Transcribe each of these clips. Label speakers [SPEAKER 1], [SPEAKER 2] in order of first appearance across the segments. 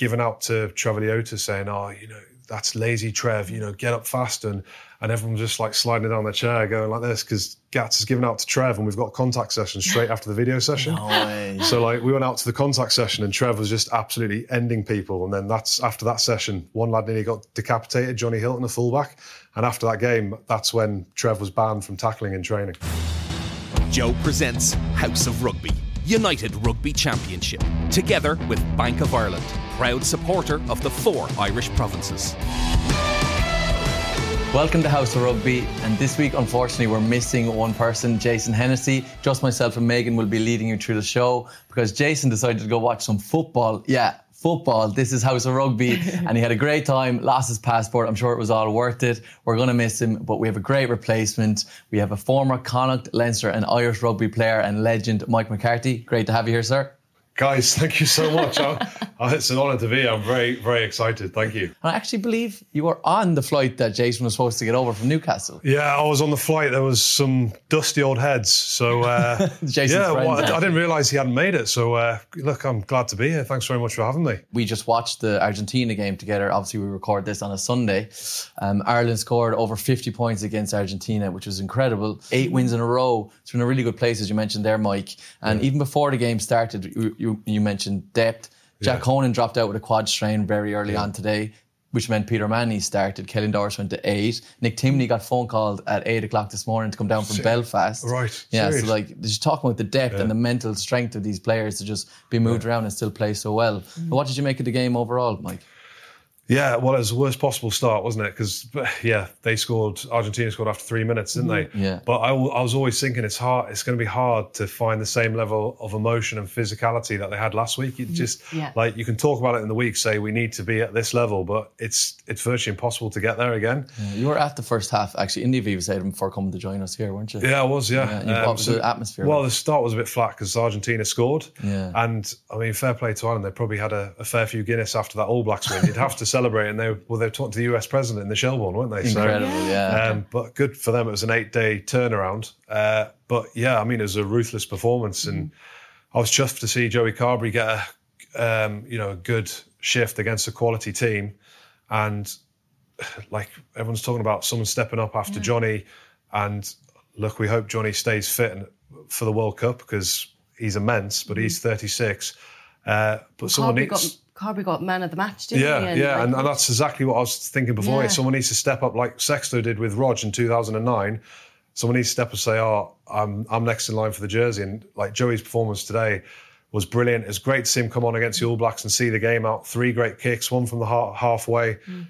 [SPEAKER 1] giving out to Trevor Leota saying, "Oh, you know, that's lazy Trev. You know, get up fast." And and everyone's just like sliding down their chair, going like this because Gats is given out to Trev, and we've got contact session straight after the video session.
[SPEAKER 2] No.
[SPEAKER 1] So like we went out to the contact session, and Trev was just absolutely ending people. And then that's after that session, one lad nearly got decapitated, Johnny Hilton, a fullback. And after that game, that's when Trev was banned from tackling in training.
[SPEAKER 3] Joe presents House of Rugby, United Rugby Championship, together with Bank of Ireland, proud supporter of the four Irish provinces.
[SPEAKER 2] Welcome to House of Rugby, and this week, unfortunately, we're missing one person, Jason Hennessy. Just myself and Megan will be leading you through the show because Jason decided to go watch some football. Yeah, football. This is House of Rugby, and he had a great time. Lost his passport. I'm sure it was all worth it. We're going to miss him, but we have a great replacement. We have a former Connacht, Leinster, and Irish rugby player and legend, Mike McCarthy. Great to have you here, sir.
[SPEAKER 1] Guys, thank you so much. It's an honour to be here. I'm very, very excited. Thank you.
[SPEAKER 2] I actually believe you were on the flight that Jason was supposed to get over from Newcastle.
[SPEAKER 1] Yeah, I was on the flight. There was some dusty old heads. So, uh,
[SPEAKER 2] Jason's
[SPEAKER 1] yeah, well, I,
[SPEAKER 2] yeah.
[SPEAKER 1] I didn't realise he hadn't made it. So, uh, look, I'm glad to be here. Thanks very much for having me.
[SPEAKER 2] We just watched the Argentina game together. Obviously, we record this on a Sunday. Um, Ireland scored over 50 points against Argentina, which was incredible. Eight wins in a row. It's in a really good place, as you mentioned there, Mike. And even before the game started, you, you, mentioned depth. Jack
[SPEAKER 1] Yeah.
[SPEAKER 2] Conan dropped out with a quad strain very early on today. Which meant Peter Manny started. Caelan Doris went to eight. Nick Timoney got phone called at eight o'clock this morning to come down from Belfast.
[SPEAKER 1] Right.
[SPEAKER 2] Yeah.
[SPEAKER 1] Serious?
[SPEAKER 2] So like, just talking about the depth and the mental strength of these players to just be moved around and still play so well. Mm. What did you make of the game overall, Mike?
[SPEAKER 1] Yeah, well, it was the worst possible start, wasn't it? Because yeah, they scored. Argentina scored after three minutes, didn't they?
[SPEAKER 2] Yeah.
[SPEAKER 1] But I, w- I was always thinking it's hard. It's going to be hard to find the same level of emotion and physicality that they had last week. It mm, just
[SPEAKER 4] Yeah.
[SPEAKER 1] like you can talk about it in the week, say we need to be at this level, but it's it's virtually impossible to get there again.
[SPEAKER 2] You were at the first half actually in the Aviva Stadium before coming to join us here, weren't you?
[SPEAKER 1] Yeah, I was. Yeah.
[SPEAKER 2] Yeah, what was the atmosphere
[SPEAKER 1] Well, the start was a bit flat because Argentina scored.
[SPEAKER 2] Yeah.
[SPEAKER 1] And I mean, fair play to Ireland. They probably had a, a fair few Guinness after that All Blacks win. You'd have to celebrate, and they well, they were talking to the US president in the Shelbourne, weren't they?
[SPEAKER 2] Incredible, yeah.
[SPEAKER 1] Um, but good for them. It was an eight-day turnaround. Uh, but yeah, I mean, it was a ruthless performance, and I was chuffed to see Joey Carbery get a, um, you know, a good shift against a quality team, and like everyone's talking about someone stepping up after Johnny, and look, we hope Johnny stays fit and, for the World Cup because he's immense, but he's 36. Uh, but someone
[SPEAKER 4] Carbery
[SPEAKER 1] needs.
[SPEAKER 4] got, Carbery got man of the match, didn't
[SPEAKER 1] Yeah,
[SPEAKER 4] he?
[SPEAKER 1] yeah,
[SPEAKER 4] like,
[SPEAKER 1] and, and that's exactly what I was thinking before.
[SPEAKER 4] Yeah.
[SPEAKER 1] Someone needs to step up, like Sexton did with Rog in 2009. Someone needs to step up and say, "Oh, I'm I'm next in line for the jersey." And like Joey's performance today was brilliant. It's great to see him come on against the All Blacks and see the game out. Three great kicks, one from the halfway,
[SPEAKER 4] Mm.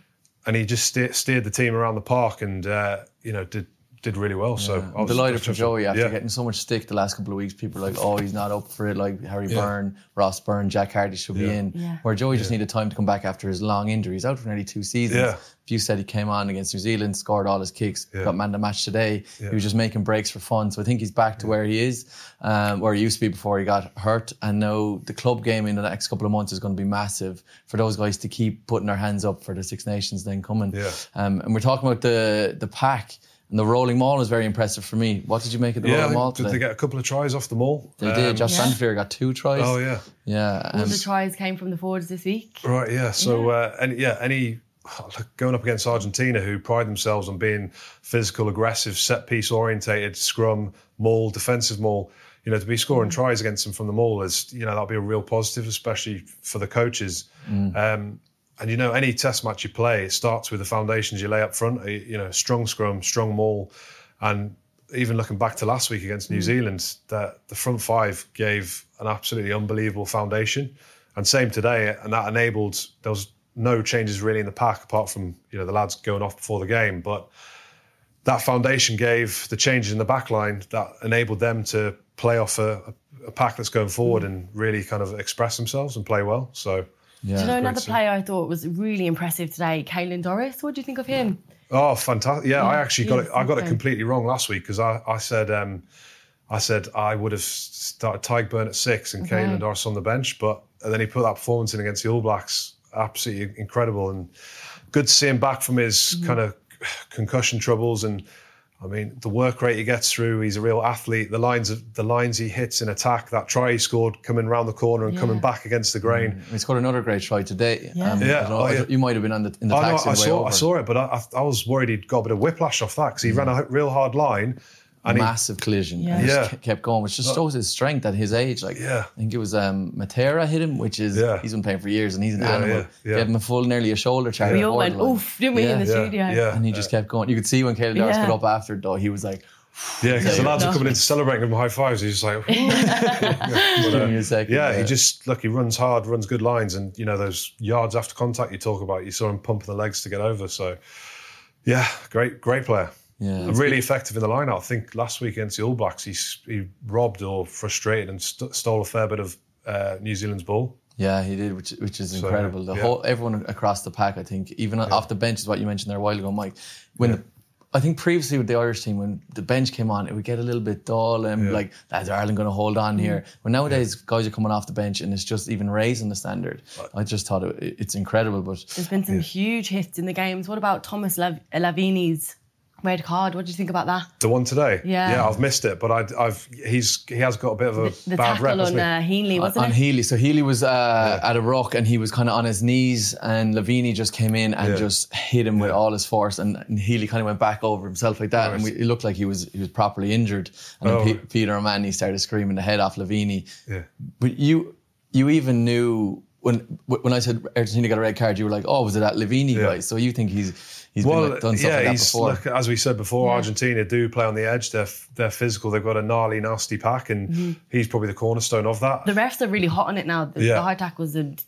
[SPEAKER 1] and he just steered the team around the park and uh, you know did did really well. So I
[SPEAKER 2] I'm
[SPEAKER 1] was-
[SPEAKER 2] delighted for. Joey after
[SPEAKER 1] Yeah.
[SPEAKER 2] getting so much stick the last couple of weeks. People are like, oh, he's not up for it. Like Harry Byrne, Ross Byrne, Jack Carty should be in.
[SPEAKER 4] Yeah.
[SPEAKER 2] Where Joey just needed time to come back after his long injury. He's out for nearly two seasons.
[SPEAKER 1] Yeah.
[SPEAKER 2] If you said he came on against New Zealand, scored all his kicks, got man of the match today. He was just making breaks for fun. So I think he's back to where he is, um, where he used to be before he got hurt. And now the club game in the next couple of months is going to be massive for those guys to keep putting their hands up for the Six Nations then coming.
[SPEAKER 1] Yeah.
[SPEAKER 2] Um, and we're talking about the the pack. And the rolling maul was very impressive for me. What did you make of the
[SPEAKER 1] Yeah,
[SPEAKER 2] rolling
[SPEAKER 1] they,
[SPEAKER 2] maul
[SPEAKER 1] did
[SPEAKER 2] today?
[SPEAKER 1] they get a couple of tries off the maul?
[SPEAKER 2] They did.
[SPEAKER 1] Um,
[SPEAKER 2] Josh
[SPEAKER 4] Yeah.
[SPEAKER 2] van der Flier got two tries.
[SPEAKER 1] Oh yeah.
[SPEAKER 2] Yeah.
[SPEAKER 4] all
[SPEAKER 2] and-
[SPEAKER 4] the tries came from the forwards this week.
[SPEAKER 1] Right, yeah. So, uh, and yeah, any going up against Argentina, who pride themselves on being physical, aggressive, set piece orientated, scrum, maul, defensive maul. You know, to be scoring tries against them from the maul is, you know, that'll be a real positive, especially for the coaches. Um, and you know, any test match you play, it starts with the foundations you lay up front. You you know, strong scrum, strong maul, and even looking back to last week against New hmm. Zealand, that the front five gave an absolutely unbelievable foundation. And same today, and that enabled there was no changes really in the pack apart from you know the lads going off before the game, but that foundation gave the changes in the back line that enabled them to play off a, a pack that's going forward hmm. and really kind of express themselves and play well. So
[SPEAKER 2] yeah.
[SPEAKER 4] Do you know another player I thought was really impressive today? Caelan Doris. What do you think of him?
[SPEAKER 1] Oh, fantastic! Yeah, I actually got it. I got it completely wrong last week because I, I said um, I said I would have started Tadhg Beirne at six and
[SPEAKER 4] Okay.
[SPEAKER 1] Caelan Doris on the bench, but and then he put that performance in against the All Blacks, absolutely incredible and good to see him back from his
[SPEAKER 4] Mm-hmm.
[SPEAKER 1] kind of concussion troubles. And I mean, the work rate he gets through, he's a real athlete. The lines of the lines he hits in attack, that try he scored coming round the corner and
[SPEAKER 4] Yeah.
[SPEAKER 1] coming back against the grain.
[SPEAKER 2] He scored another great try today.
[SPEAKER 4] Yeah.
[SPEAKER 2] Um,
[SPEAKER 1] Yeah,
[SPEAKER 2] I
[SPEAKER 1] oh,
[SPEAKER 2] I
[SPEAKER 1] yeah.
[SPEAKER 2] You might have been on the, in the
[SPEAKER 1] I, know,
[SPEAKER 2] taxi
[SPEAKER 1] I
[SPEAKER 2] way
[SPEAKER 1] saw,
[SPEAKER 2] over.
[SPEAKER 1] I saw it, but I, I, I was worried he'd got a bit of whiplash off that because he ran a real hard line. And he,
[SPEAKER 2] massive collision.
[SPEAKER 4] Yeah.
[SPEAKER 2] And he just kept going, which just shows his strength at his age. Like
[SPEAKER 1] Yeah.
[SPEAKER 2] I think it was um, Matera hit him, which is
[SPEAKER 1] Yeah.
[SPEAKER 2] he's been playing for years and he's an
[SPEAKER 1] Yeah,
[SPEAKER 2] animal.
[SPEAKER 1] yeah, yeah.
[SPEAKER 2] Gave him a full, nearly a shoulder charge.
[SPEAKER 4] We all went,
[SPEAKER 2] line.
[SPEAKER 4] oof, didn't we, in the
[SPEAKER 1] Yeah,
[SPEAKER 4] studio?
[SPEAKER 1] yeah.
[SPEAKER 2] And he just kept going. You could see when Caelan Doris
[SPEAKER 4] Yeah.
[SPEAKER 2] got up after it, though, he was like,
[SPEAKER 1] yeah, because the
[SPEAKER 4] Yeah.
[SPEAKER 1] lads are coming in to celebrate him high fives. He's just like,
[SPEAKER 2] give me a second.
[SPEAKER 1] yeah, he just look, he runs hard, runs good lines, and you know those yards after contact you talk about. You saw him pumping the legs to get over. So, yeah, great, great player.
[SPEAKER 2] Yeah.
[SPEAKER 1] And really effective in the line. I think last week against the All Blacks, he he robbed or frustrated and st- stole a fair bit of uh, New Zealand's ball.
[SPEAKER 2] Yeah, he did, which which is
[SPEAKER 1] So,
[SPEAKER 2] incredible. The
[SPEAKER 1] yeah.
[SPEAKER 2] whole everyone across the pack, I think, even off the bench is what you mentioned there a while ago, Mike. When the, I think previously with the Irish team, when the bench came on, it would get a little bit dull and
[SPEAKER 1] Yeah.
[SPEAKER 2] like, is Ireland going to hold on here? But nowadays, guys are coming off the bench and it's just even raising the standard. I just thought it, it's incredible, but
[SPEAKER 4] There's been some huge hits in the games. What about Thomas Lav- Lavini's red card? What do you think about that?
[SPEAKER 1] The one today,
[SPEAKER 4] Yeah.
[SPEAKER 1] yeah, I've missed it, but I, I've he's he has got a bit of a
[SPEAKER 4] The
[SPEAKER 1] bad rep.
[SPEAKER 4] tackle
[SPEAKER 1] hasn't
[SPEAKER 4] on
[SPEAKER 1] he?
[SPEAKER 4] uh, Healy, wasn't
[SPEAKER 2] on
[SPEAKER 4] it?
[SPEAKER 2] On Healy. So Healy was uh, at a ruck and he was kind of on his knees, and Lavini just came in and
[SPEAKER 1] Yeah.
[SPEAKER 2] just hit him with all his force, and, and Healy kind of went back over himself like that, and we, it looked like he was he was properly injured. And then
[SPEAKER 1] Oh.
[SPEAKER 2] Pe- Peter O'Mahony started screaming the head off Lavini.
[SPEAKER 1] Yeah.
[SPEAKER 2] But you you even knew. When when I said Argentina got a red card, you were like, "Oh, was it that Lavini
[SPEAKER 1] Yeah.
[SPEAKER 2] guy?" So you think he's he's
[SPEAKER 1] Well,
[SPEAKER 2] been, done stuff
[SPEAKER 1] yeah,
[SPEAKER 2] like that before?
[SPEAKER 1] look, as we said before.
[SPEAKER 4] Yeah.
[SPEAKER 1] Argentina do play on the edge. They're they're physical. They've got a gnarly, nasty pack, and
[SPEAKER 4] Mm-hmm.
[SPEAKER 1] he's probably the cornerstone of that.
[SPEAKER 4] The refs are really hot on it now. The,
[SPEAKER 1] Yeah.
[SPEAKER 4] the high tackles and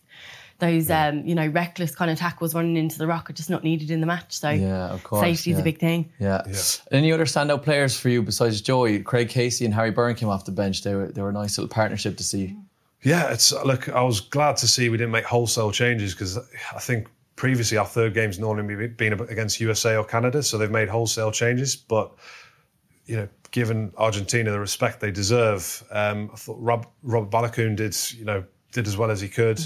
[SPEAKER 4] those, um, you know, reckless kind of tackles running into the ruck are just not needed in the match. So
[SPEAKER 2] Yeah, of course,
[SPEAKER 4] safety's
[SPEAKER 2] yeah.
[SPEAKER 4] a big thing.
[SPEAKER 2] Yeah. Any other standout players for you besides Joey? Craig Casey and Harry Byrne came off the bench. They were they were a nice little partnership to see.
[SPEAKER 1] Yeah, it's look. I was glad to see we didn't make wholesale changes because I think previously our third game's normally been against USA or Canada, so they've made wholesale changes. But you know, given Argentina the respect they deserve, um, I thought Rob Rob Baloucoune did you know did as well as he could,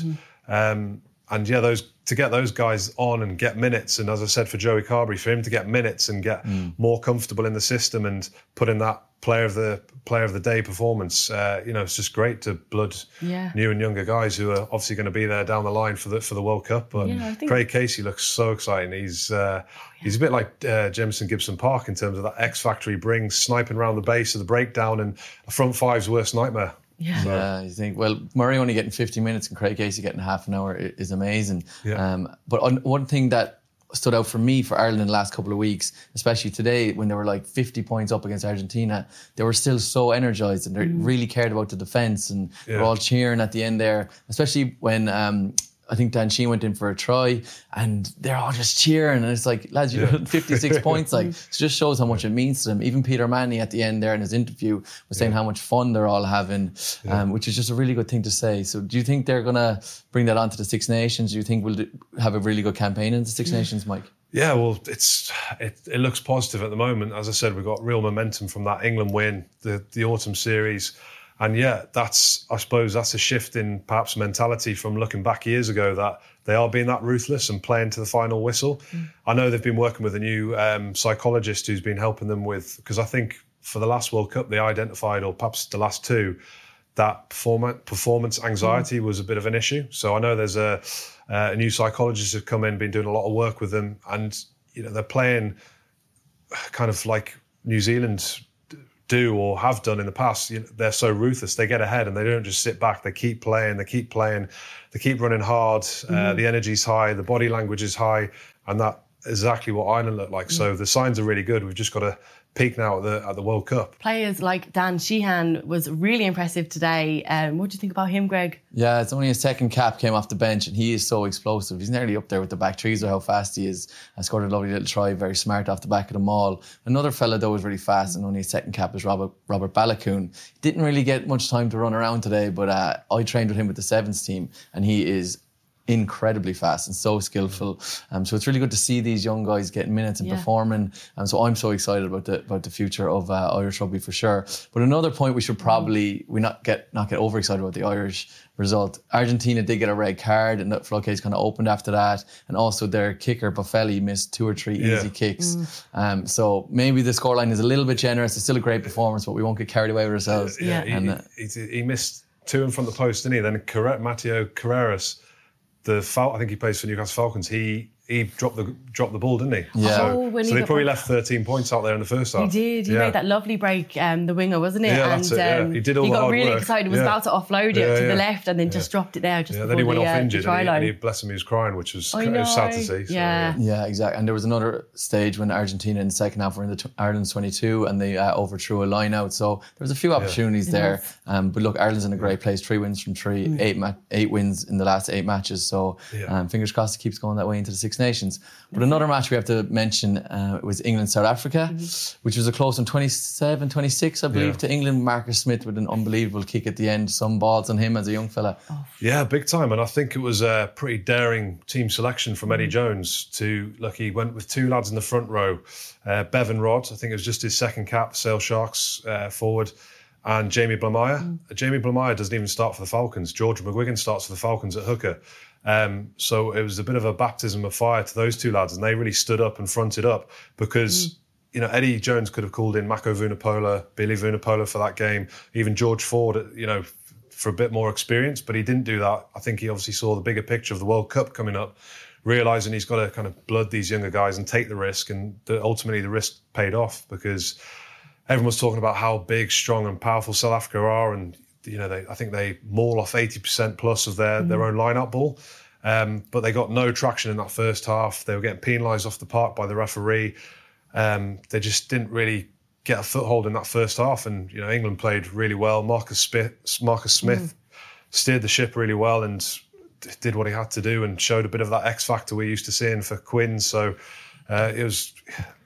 [SPEAKER 1] um, and yeah, those to get those guys on and get minutes, and as I said for Joey Carbery, for him to get minutes and get more comfortable in the system and put in that player of the player of the day performance, uh, you know, it's just great to blood
[SPEAKER 4] Yeah.
[SPEAKER 1] new and younger guys who are obviously going to be there down the line for the for the World Cup. But
[SPEAKER 4] Yeah, think-
[SPEAKER 1] Craig Casey looks so exciting. He's uh, he's a bit like uh, Jamison Gibson Park in terms of that X factor he brings, sniping around the base of the breakdown and a front five's worst nightmare.
[SPEAKER 4] Yeah.
[SPEAKER 2] Yeah, you think well, Murray only getting 50 minutes and Craig Casey getting half an hour is amazing.
[SPEAKER 1] Yeah.
[SPEAKER 2] Um, but on, one thing that stood out for me for Ireland in the last couple of weeks, especially today when they were like 50 points up against Argentina, they were still so energized and they really cared about the defense and they were all cheering at the end there, especially when. Um, I think Dan Sheehan went in for a try and they're all just cheering. And it's like, lads, you
[SPEAKER 1] Yeah.
[SPEAKER 2] got 56 points. Like, it just shows how much it means to them. Even Peter Manny at the end there in his interview was saying how much fun they're all having, um, which is just a really good thing to say. So, do you think they're going to bring that onto the Six Nations? Do you think we'll do, have a really good campaign in the Six Nations, Mike?
[SPEAKER 1] Yeah, well, it's it, it looks positive at the moment. As I said, we've got real momentum from that England win, the the autumn series, and yeah, that's I suppose that's a shift in perhaps mentality from looking back years ago that they are being that ruthless and playing to the final whistle. I know they've been working with a new um, psychologist who's been helping them with because I think for the last World Cup they identified, or perhaps the last two, that performance performance anxiety was a bit of an issue. So I know there's a, uh, a new psychologist who's come in, been doing a lot of work with them, and you know they're playing kind of like New Zealand do or have done in the past. You know, they're so ruthless; they get ahead and they don't just sit back. They keep playing, they keep playing, they keep running hard. Uh, the energy's high, the body language is high, and that exactly what Ireland look like. So the signs are really good. We've just got to peak now at the at the World Cup.
[SPEAKER 4] Players like Dan Sheehan was really impressive today. Um, what do you think about him, Greg?
[SPEAKER 2] Yeah, it's only his second cap came off the bench, and he is so explosive. He's nearly up there with the back threes with how fast he is. I scored a lovely little try, very smart off the back of the maul. Another fella though was really fast, and only his second cap is Robert Robert Baloucoune. Didn't really get much time to run around today, but uh, I trained with him with the sevens team, and he is incredibly fast and so skillful. Um, so it's really good to see these young guys getting minutes and
[SPEAKER 4] Yeah.
[SPEAKER 2] performing. And so I'm so excited about the about the future of uh, Irish rugby for sure. But another point we should probably we not get not get overexcited about the Irish result. Argentina did get a red card, and the floodgates kind of opened after that. And also their kicker Boffelli missed two or three
[SPEAKER 1] Yeah.
[SPEAKER 2] easy kicks. Um, so maybe the scoreline is a little bit generous. It's still a great performance, but we won't get carried away with ourselves.
[SPEAKER 1] Yeah, he,
[SPEAKER 2] And, uh,
[SPEAKER 1] he, he, he missed two in front of the post, didn't he? Then Carre- Mateo Carreras, the Fal- I think he plays for Newcastle Falcons. He he dropped the dropped the ball, didn't he?
[SPEAKER 2] Yeah.
[SPEAKER 1] So,
[SPEAKER 4] Oh,
[SPEAKER 1] so
[SPEAKER 4] he
[SPEAKER 1] they probably
[SPEAKER 4] ball-
[SPEAKER 1] left 13 points out there in the first half.
[SPEAKER 4] He
[SPEAKER 1] half.
[SPEAKER 4] did. He
[SPEAKER 1] Yeah.
[SPEAKER 4] made that lovely break, um, the winger, wasn't it?
[SPEAKER 1] Yeah,
[SPEAKER 4] and
[SPEAKER 1] that's it, yeah.
[SPEAKER 4] um,
[SPEAKER 1] He did all the
[SPEAKER 4] got
[SPEAKER 1] hard
[SPEAKER 4] really
[SPEAKER 1] work.
[SPEAKER 4] excited. Was
[SPEAKER 1] Yeah.
[SPEAKER 4] about to offload it
[SPEAKER 1] Yeah,
[SPEAKER 4] to
[SPEAKER 1] yeah.
[SPEAKER 4] the left, and then just dropped it there. Just
[SPEAKER 1] Yeah,
[SPEAKER 4] before
[SPEAKER 1] then he went
[SPEAKER 4] the,
[SPEAKER 1] off
[SPEAKER 4] uh,
[SPEAKER 1] injured,
[SPEAKER 4] try
[SPEAKER 1] and he, and
[SPEAKER 4] line.
[SPEAKER 1] he bless him, he was crying, which was,
[SPEAKER 4] I
[SPEAKER 1] it was sad to see. So,
[SPEAKER 4] Yeah.
[SPEAKER 2] Yeah, exactly. And there was another stage when Argentina in the second half were in the t- Ireland's 22 and they uh, overthrew a line out. So there was a few opportunities there. Um, but look, Ireland's in a great place. Three wins from three, eight ma- eight wins in the last eight matches. So um, fingers crossed it keeps going that way into the Six Nations. But another match we have to mention uh, was England South Africa, which was a close one 27 26, I believe,
[SPEAKER 1] Yeah.
[SPEAKER 2] to England. Marcus Smith with an unbelievable kick at the end. Some balls on him as a young fella.
[SPEAKER 1] Yeah, big time. And I think it was a pretty daring team selection from Eddie Jones to look. He went with two lads in the front row, uh, Bevan Rodd. I think it was just his second cap, Sale Sharks uh, forward, and Jamie Blamire. Uh, Jamie Blamire doesn't even start for the Falcons. George McGuigan starts for the Falcons at hooker. Um, so it was a bit of a baptism of fire to those two lads, and they really stood up and fronted up because. You know, Eddie Jones could have called in Mako Vunipola, Billy Vunipola for that game, even George Ford, you know, for a bit more experience, but he didn't do that. I think he obviously saw the bigger picture of the World Cup coming up, realizing he's got to kind of blood these younger guys and take the risk. And the, ultimately, the risk paid off because everyone was talking about how big, strong, and powerful South Africa are. And, you know, they, I think they maul off 80% plus of their, their own line-out ball. Um, but they got no traction in that first half. They were getting penalised off the park by the referee. Um, they just didn't really get a foothold in that first half. And you know, England played really well. Marcus Smith, Marcus Smith steered the ship really well and did what he had to do and showed a bit of that X factor we're used to seeing for Quins. So uh, it was.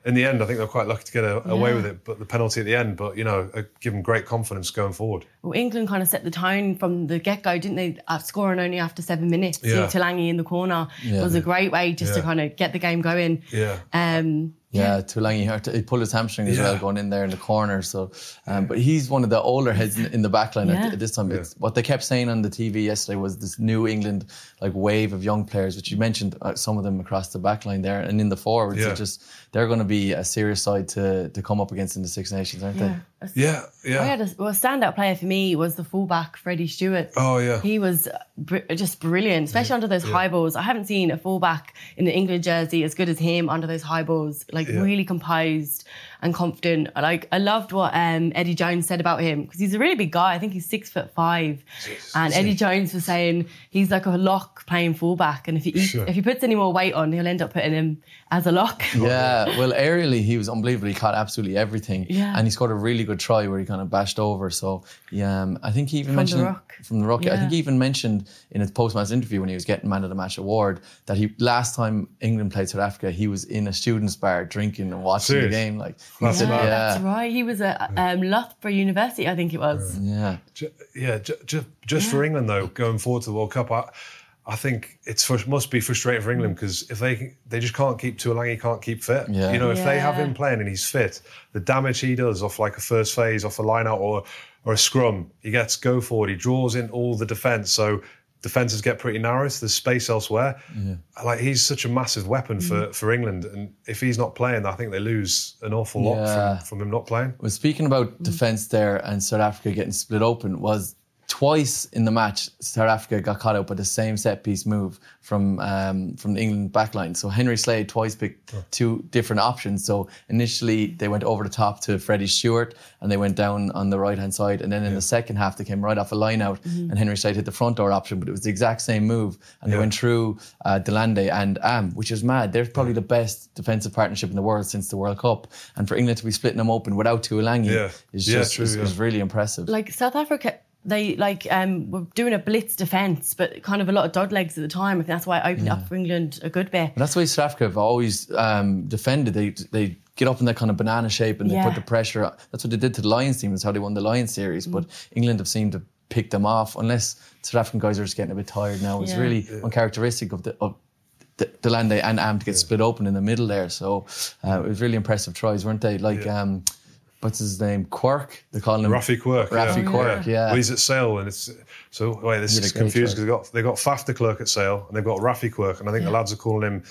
[SPEAKER 1] In the end, I think they were quite lucky to get a, away with it, but the penalty at the end. But you know, uh, give them great confidence going forward.
[SPEAKER 4] Well, England kind of set the tone from the get go, didn't they? Uh, scoring only after seven minutes.
[SPEAKER 1] Yeah.
[SPEAKER 4] Tuilagi in the corner
[SPEAKER 2] Yeah.
[SPEAKER 4] was a great way just to kind of get the game going.
[SPEAKER 1] Yeah.
[SPEAKER 4] Um,
[SPEAKER 2] Yeah, Tuilagi hurt. He pulled his hamstring as
[SPEAKER 1] Yeah.
[SPEAKER 2] well, going in there in the corner. So, um, but he's one of the older heads in, in the back line
[SPEAKER 4] Yeah.
[SPEAKER 2] at, at this time. It's, what they kept saying on the TV yesterday was this new England like wave of young players, which you mentioned uh, some of them across the back line there, and in the forwards.
[SPEAKER 1] Yeah.
[SPEAKER 2] Just they're going to be a serious side to to come up against in the Six Nations, aren't
[SPEAKER 4] yeah.
[SPEAKER 1] Yeah, yeah.
[SPEAKER 4] I had a, well, a standout player for me was the fullback Freddie Steward.
[SPEAKER 1] Oh, yeah.
[SPEAKER 4] he was br- just brilliant, especially under those high balls. I haven't seen a fullback in the England jersey as good as him under those high balls. Like
[SPEAKER 1] Yeah.
[SPEAKER 4] really composed and confident. Like I loved what um, Eddie Jones said about him because he's a really big guy. I think he's six foot five, and Eddie Jones was saying he's like a lock playing fullback, and if he
[SPEAKER 1] Sure.
[SPEAKER 4] if he puts any more weight on, he'll end up putting him as a lock.
[SPEAKER 2] Yeah, well, aerially he was unbelievable. He caught absolutely everything,
[SPEAKER 4] Yeah.
[SPEAKER 2] and he scored a really good try where he kind of bashed over. So, yeah, um, I think he even
[SPEAKER 4] From the
[SPEAKER 2] mentioned
[SPEAKER 4] ruck.
[SPEAKER 2] from the ruck.
[SPEAKER 4] Yeah.
[SPEAKER 2] I think he even mentioned in his post-match interview when he was getting Man of the Match award that he last time England played South Africa, he was in a students' bar drinking and watching
[SPEAKER 1] Serious?
[SPEAKER 2] the game. Like, he
[SPEAKER 1] That's
[SPEAKER 2] said,
[SPEAKER 1] mad.
[SPEAKER 2] yeah,
[SPEAKER 4] That's right. He was at um, Loughborough University, I think it was.
[SPEAKER 2] yeah.
[SPEAKER 1] Yeah, ju- ju- just for England though, going forward to the World Cup, I, I think it's frus- must be frustrating for England because if they they just can't keep Tuilagi can't keep fit.
[SPEAKER 2] Yeah.
[SPEAKER 1] You know, if they have him playing and he's fit, the damage he does off like a first phase, off a line out or or a scrum, he gets go forward. He draws in all the defence, so defences get pretty narrow. So there's space elsewhere. Like he's such a massive weapon
[SPEAKER 4] Mm.
[SPEAKER 1] for for England, and if he's not playing, I think they lose an awful lot
[SPEAKER 2] Yeah.
[SPEAKER 1] from, from him not playing.
[SPEAKER 2] Well, speaking about defence there and South Africa getting split open was twice in the match South Africa got caught out by the same set piece move from um, from the England backline. So Henry Slade twice picked two different options. So initially they went over the top to Freddie Steward and they went down on the right hand side, and then in the second half they came right off a line out and Henry Slade hit the front door option, but it was the exact same move, and they went through uh, de Allende and Am, which is mad. They're probably the best defensive partnership in the world since the World Cup, and for England to be splitting them open without Tuilagi
[SPEAKER 1] Yeah.
[SPEAKER 2] is
[SPEAKER 1] Yeah,
[SPEAKER 2] just
[SPEAKER 1] true,
[SPEAKER 2] is,
[SPEAKER 1] yeah.
[SPEAKER 2] is really impressive.
[SPEAKER 4] like South Africa, they like um, were doing a blitz defence, but kind of a lot of dod legs at the time. I think that's why it opened up for England a good bit.
[SPEAKER 2] That's the way South Africa have always um, defended. They they get up in that kind of banana shape and they
[SPEAKER 4] Yeah.
[SPEAKER 2] put the pressure. That's what they did to the Lions team. That's how they won the Lions series. But England have seemed to pick them off unless South African guys are just getting a bit tired now. It's
[SPEAKER 4] Yeah.
[SPEAKER 2] really uncharacteristic of the of the, de Allende and Am to get split open in the middle there. So uh, it was really impressive tries, weren't they? Like um, what's his name? Quirke. They call him
[SPEAKER 1] Raffi Quirke.
[SPEAKER 2] Raffi
[SPEAKER 1] yeah.
[SPEAKER 2] Quirke, yeah.
[SPEAKER 1] Well, he's at Sale, and it's so wait. This
[SPEAKER 2] He had
[SPEAKER 1] is
[SPEAKER 2] a
[SPEAKER 1] confused because they got they got Faf de Klerk at Sale, and they've got Raffi Quirke, and I think the lads are calling him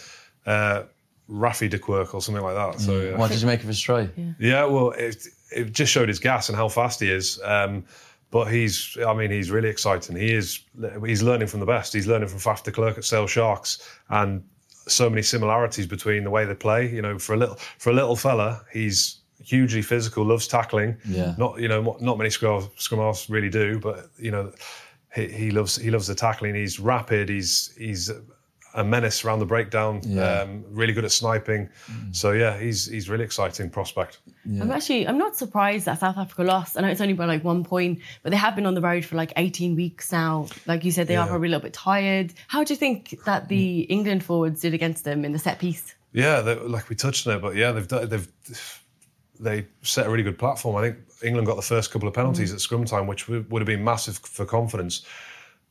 [SPEAKER 1] uh, Raffi de Quirke or something like that. So yeah.
[SPEAKER 2] What did you make of his try?
[SPEAKER 1] Yeah, well, it, it just showed his gas and how fast he is. Um, but he's, I mean, he's really exciting. He is, he's learning from the best. He's learning from Faf de Klerk at Sale Sharks, and so many similarities between the way they play. You know, for a little, for a little fella, he's hugely physical, loves tackling.
[SPEAKER 2] Yeah.
[SPEAKER 1] Not, you know, not many scrum scrum halves really do, but you know, he, he loves he loves the tackling. He's rapid. He's he's a menace around the breakdown.
[SPEAKER 2] Yeah.
[SPEAKER 1] Um, really good at sniping. So yeah, he's he's really exciting prospect.
[SPEAKER 4] I'm actually I'm not surprised that South Africa lost. I know it's only by like one point, but they have been on the road for like 18 weeks now. Like you said, they are probably a little bit tired. How do you think that the England forwards did against them in the set piece?
[SPEAKER 1] Yeah, they, like we touched on it, but yeah, they've done- they've they set a really good platform. I think England got the first couple of penalties mm. at scrum time, which would have been massive for confidence.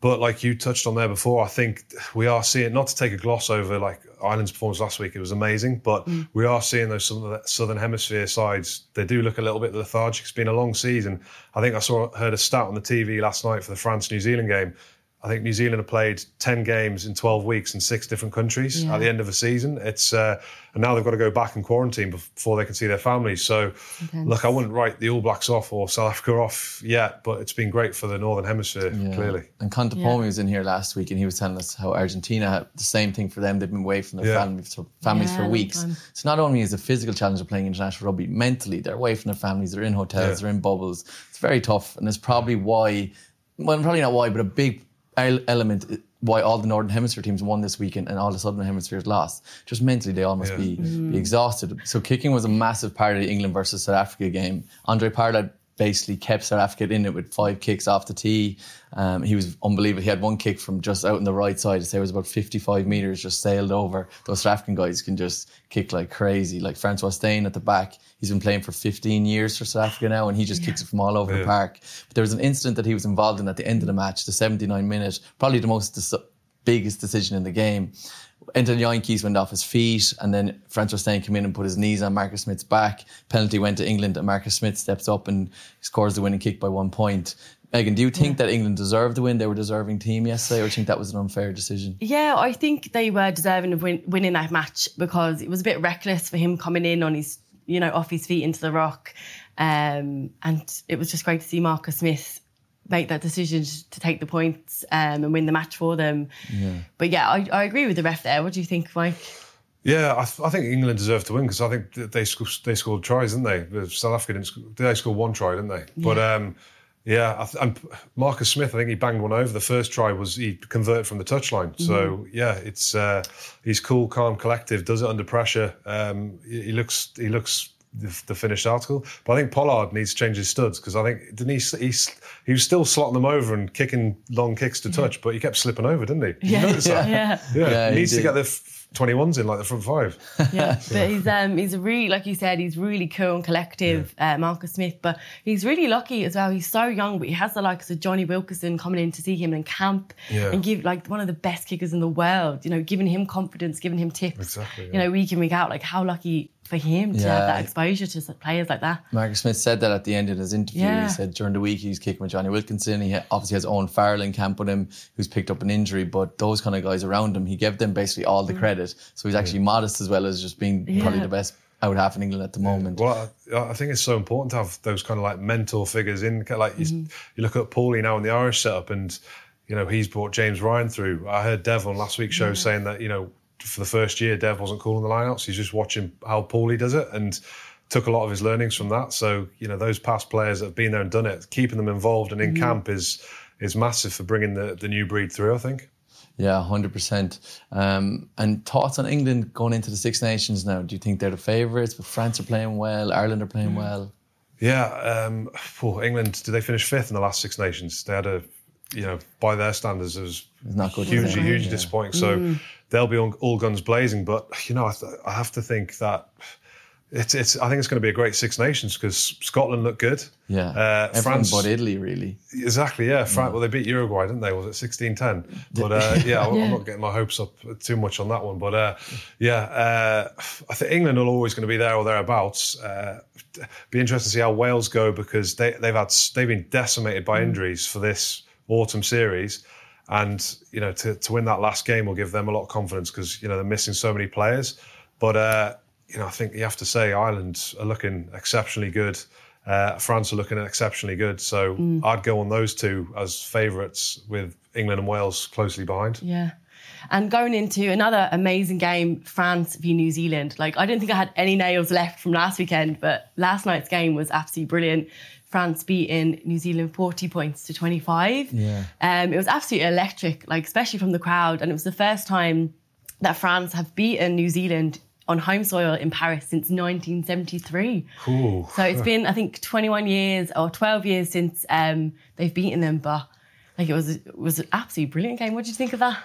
[SPEAKER 1] But like you touched on there before, I think we are seeing not to take a gloss over like Ireland's performance last week. It was amazing, but mm. we are seeing those some of the southern hemisphere sides. They do look a little bit lethargic. It's been a long season. I think I saw heard a stat on the TV last night for the France New Zealand game. I think New Zealand have played ten games in twelve weeks in six different countries
[SPEAKER 4] Yeah.
[SPEAKER 1] at the end of the season. It's uh, and now they've got to go back and quarantine before they can see their families. So, look, I wouldn't write the All Blacks off or South Africa off yet, but it's been great for the Northern Hemisphere.
[SPEAKER 2] Yeah.
[SPEAKER 1] Clearly,
[SPEAKER 2] And Contepomi
[SPEAKER 4] Yeah.
[SPEAKER 2] was in here last week and he was telling us how Argentina had the same thing for them. They've been away from their
[SPEAKER 1] Yeah.
[SPEAKER 2] families, for, families
[SPEAKER 4] Yeah,
[SPEAKER 2] for weeks.
[SPEAKER 4] time.
[SPEAKER 2] So not only is a physical challenge of playing international rugby, mentally they're away from their families, they're in hotels,
[SPEAKER 1] Yeah.
[SPEAKER 2] they're in bubbles. It's very tough. And it's probably why, well, probably not why, but a big el- element uh, why all the Northern Hemisphere teams won this weekend and all the Southern Hemispheres lost. Just mentally, they all must
[SPEAKER 1] Yeah.
[SPEAKER 2] be, be mm. exhausted. So kicking was a massive part of the England versus South Africa game. Handré Pollard basically kept South Africa in it with five kicks off the tee. Um, he was unbelievable. He had one kick from just out on the right side. I'd say it was about 55 metres, just sailed over. Those South African guys can just kick like crazy. Like Francois Steyn at the back, he's been playing for 15 years for South Africa now, and he just kicks it from all over the park. But there was an incident that he was involved in at the end of the match, the 79 minute, probably the most deci- biggest decision in the game. Anton Yankees went off his feet, and then Francois Steyn came in and put his knees on Marcus Smith's back. Penalty went to England, and Marcus Smith steps up and scores the winning kick by one point. Megan, do you think that England deserved the win? They were a deserving team yesterday, or do you think that was an unfair decision?
[SPEAKER 4] Yeah, I think they were deserving of win- winning that match because it was a bit reckless for him coming in on his, you know, off his feet into the ruck. Um, and it was just great to see Marcus Smith make that decision to take the points um, and win the match for them. But yeah, I, I agree with the ref there. What do you think, Mike?
[SPEAKER 1] yeah, I, th- I think England deserved to win because I think they sc- they scored tries, didn't they? South Africa didn't. Sc- they scored one try, didn't they? But um, yeah, I th- and Marcus Smith, I think he banged one over. The first try was he converted from the touchline. So yeah, it's uh, he's cool, calm, collective. Does it under pressure. Um, he, he looks he looks the, the finished article. But I think Pollard needs to change his studs because I think didn't he, he he was still slotting them over and kicking long kicks to touch, but he kept slipping over, didn't he? Did you notice that?
[SPEAKER 4] Yeah.
[SPEAKER 1] Yeah,
[SPEAKER 2] Yeah,
[SPEAKER 1] he
[SPEAKER 2] he
[SPEAKER 1] needs to get the f- 21s in like the front five.
[SPEAKER 4] Yeah, but he's um he's a really like you said he's really cool and collective, uh, Marcus Smith. But he's really lucky as well. He's so young, but he has the likes of Johnny Wilkinson coming in to see him in camp
[SPEAKER 1] Yeah.
[SPEAKER 4] and give like one of the best kickers in the world. You know, giving him confidence, giving him tips.
[SPEAKER 1] Exactly,
[SPEAKER 4] You know, week in week out. Like how lucky for him to
[SPEAKER 2] Yeah.
[SPEAKER 4] have that exposure to players like that.
[SPEAKER 2] Marcus Smith said that at the end of his interview.
[SPEAKER 4] Yeah.
[SPEAKER 2] He said during the week he's kicking with Johnny Wilkinson. He obviously has Owen Farrell in camp with him, who's picked up an injury. But those kind of guys around him, he gave them basically all the credit. So he's actually modest as well as just being probably the best out half in England at the moment.
[SPEAKER 1] Well, I, I think it's so important to have those kind of like mentor figures in. Like you,
[SPEAKER 4] Mm-hmm.
[SPEAKER 1] you look at Paulie now in the Irish setup, and you know he's brought James Ryan through. I heard Dev on last week's show saying that you know for the first year Dev wasn't calling the lineouts. He's just watching how Paulie does it and took a lot of his learnings from that. So you know those past players that have been there and done it, keeping them involved and in
[SPEAKER 4] Mm-hmm.
[SPEAKER 1] camp is is massive for bringing the the new breed through. I think.
[SPEAKER 2] Yeah, hundred percent. Um, and thoughts on England going into the Six Nations now? Do you think they're the favourites? But France are playing well. Ireland are
[SPEAKER 4] Mm.
[SPEAKER 2] playing well.
[SPEAKER 1] Yeah, um, poor England. Did they finish fifth in the last Six Nations? They had a, you know, by their standards, it was
[SPEAKER 2] It's not good.
[SPEAKER 1] hugely, hugely
[SPEAKER 2] Yeah.
[SPEAKER 1] disappointing. So they'll be on, all guns blazing. But you know, I, th- I have to think that it's, it's. I think it's going to be a great Six Nations because Scotland looked good.
[SPEAKER 2] Yeah,
[SPEAKER 1] Uh,
[SPEAKER 2] everyone
[SPEAKER 1] France-
[SPEAKER 2] but Italy really.
[SPEAKER 1] Exactly, yeah. Fran- Well, they beat Uruguay, didn't they? Was it sixteen ten? But uh, yeah, I'm- I'm not getting my hopes up too much on that one. But uh, yeah, uh, I think England are always going to be there or thereabouts. Uh, be interesting to see how Wales go because they, they've had they've been decimated by injuries for this autumn series, and you know to, to win that last game will give them a lot of confidence because you know they're missing so many players. But uh, you know, I think you have to say Ireland are looking exceptionally good. Uh, France are looking exceptionally good. So I'd go on those two as favourites with England and Wales closely behind.
[SPEAKER 4] Yeah. And going into another amazing game, France v New Zealand. Like, I don't think I had any nails left from last weekend, but last night's game was absolutely brilliant. France beating New Zealand 40 points to 25.
[SPEAKER 2] Yeah.
[SPEAKER 4] Um, it was absolutely electric, like, especially from the crowd. And it was the first time that France have beaten New Zealand on home soil in Paris since 1973.
[SPEAKER 1] Ooh.
[SPEAKER 4] So it's been, I think, 21 years or 12 years since um, they've beaten them. But like it was, it was an absolutely brilliant game. What did you think of that?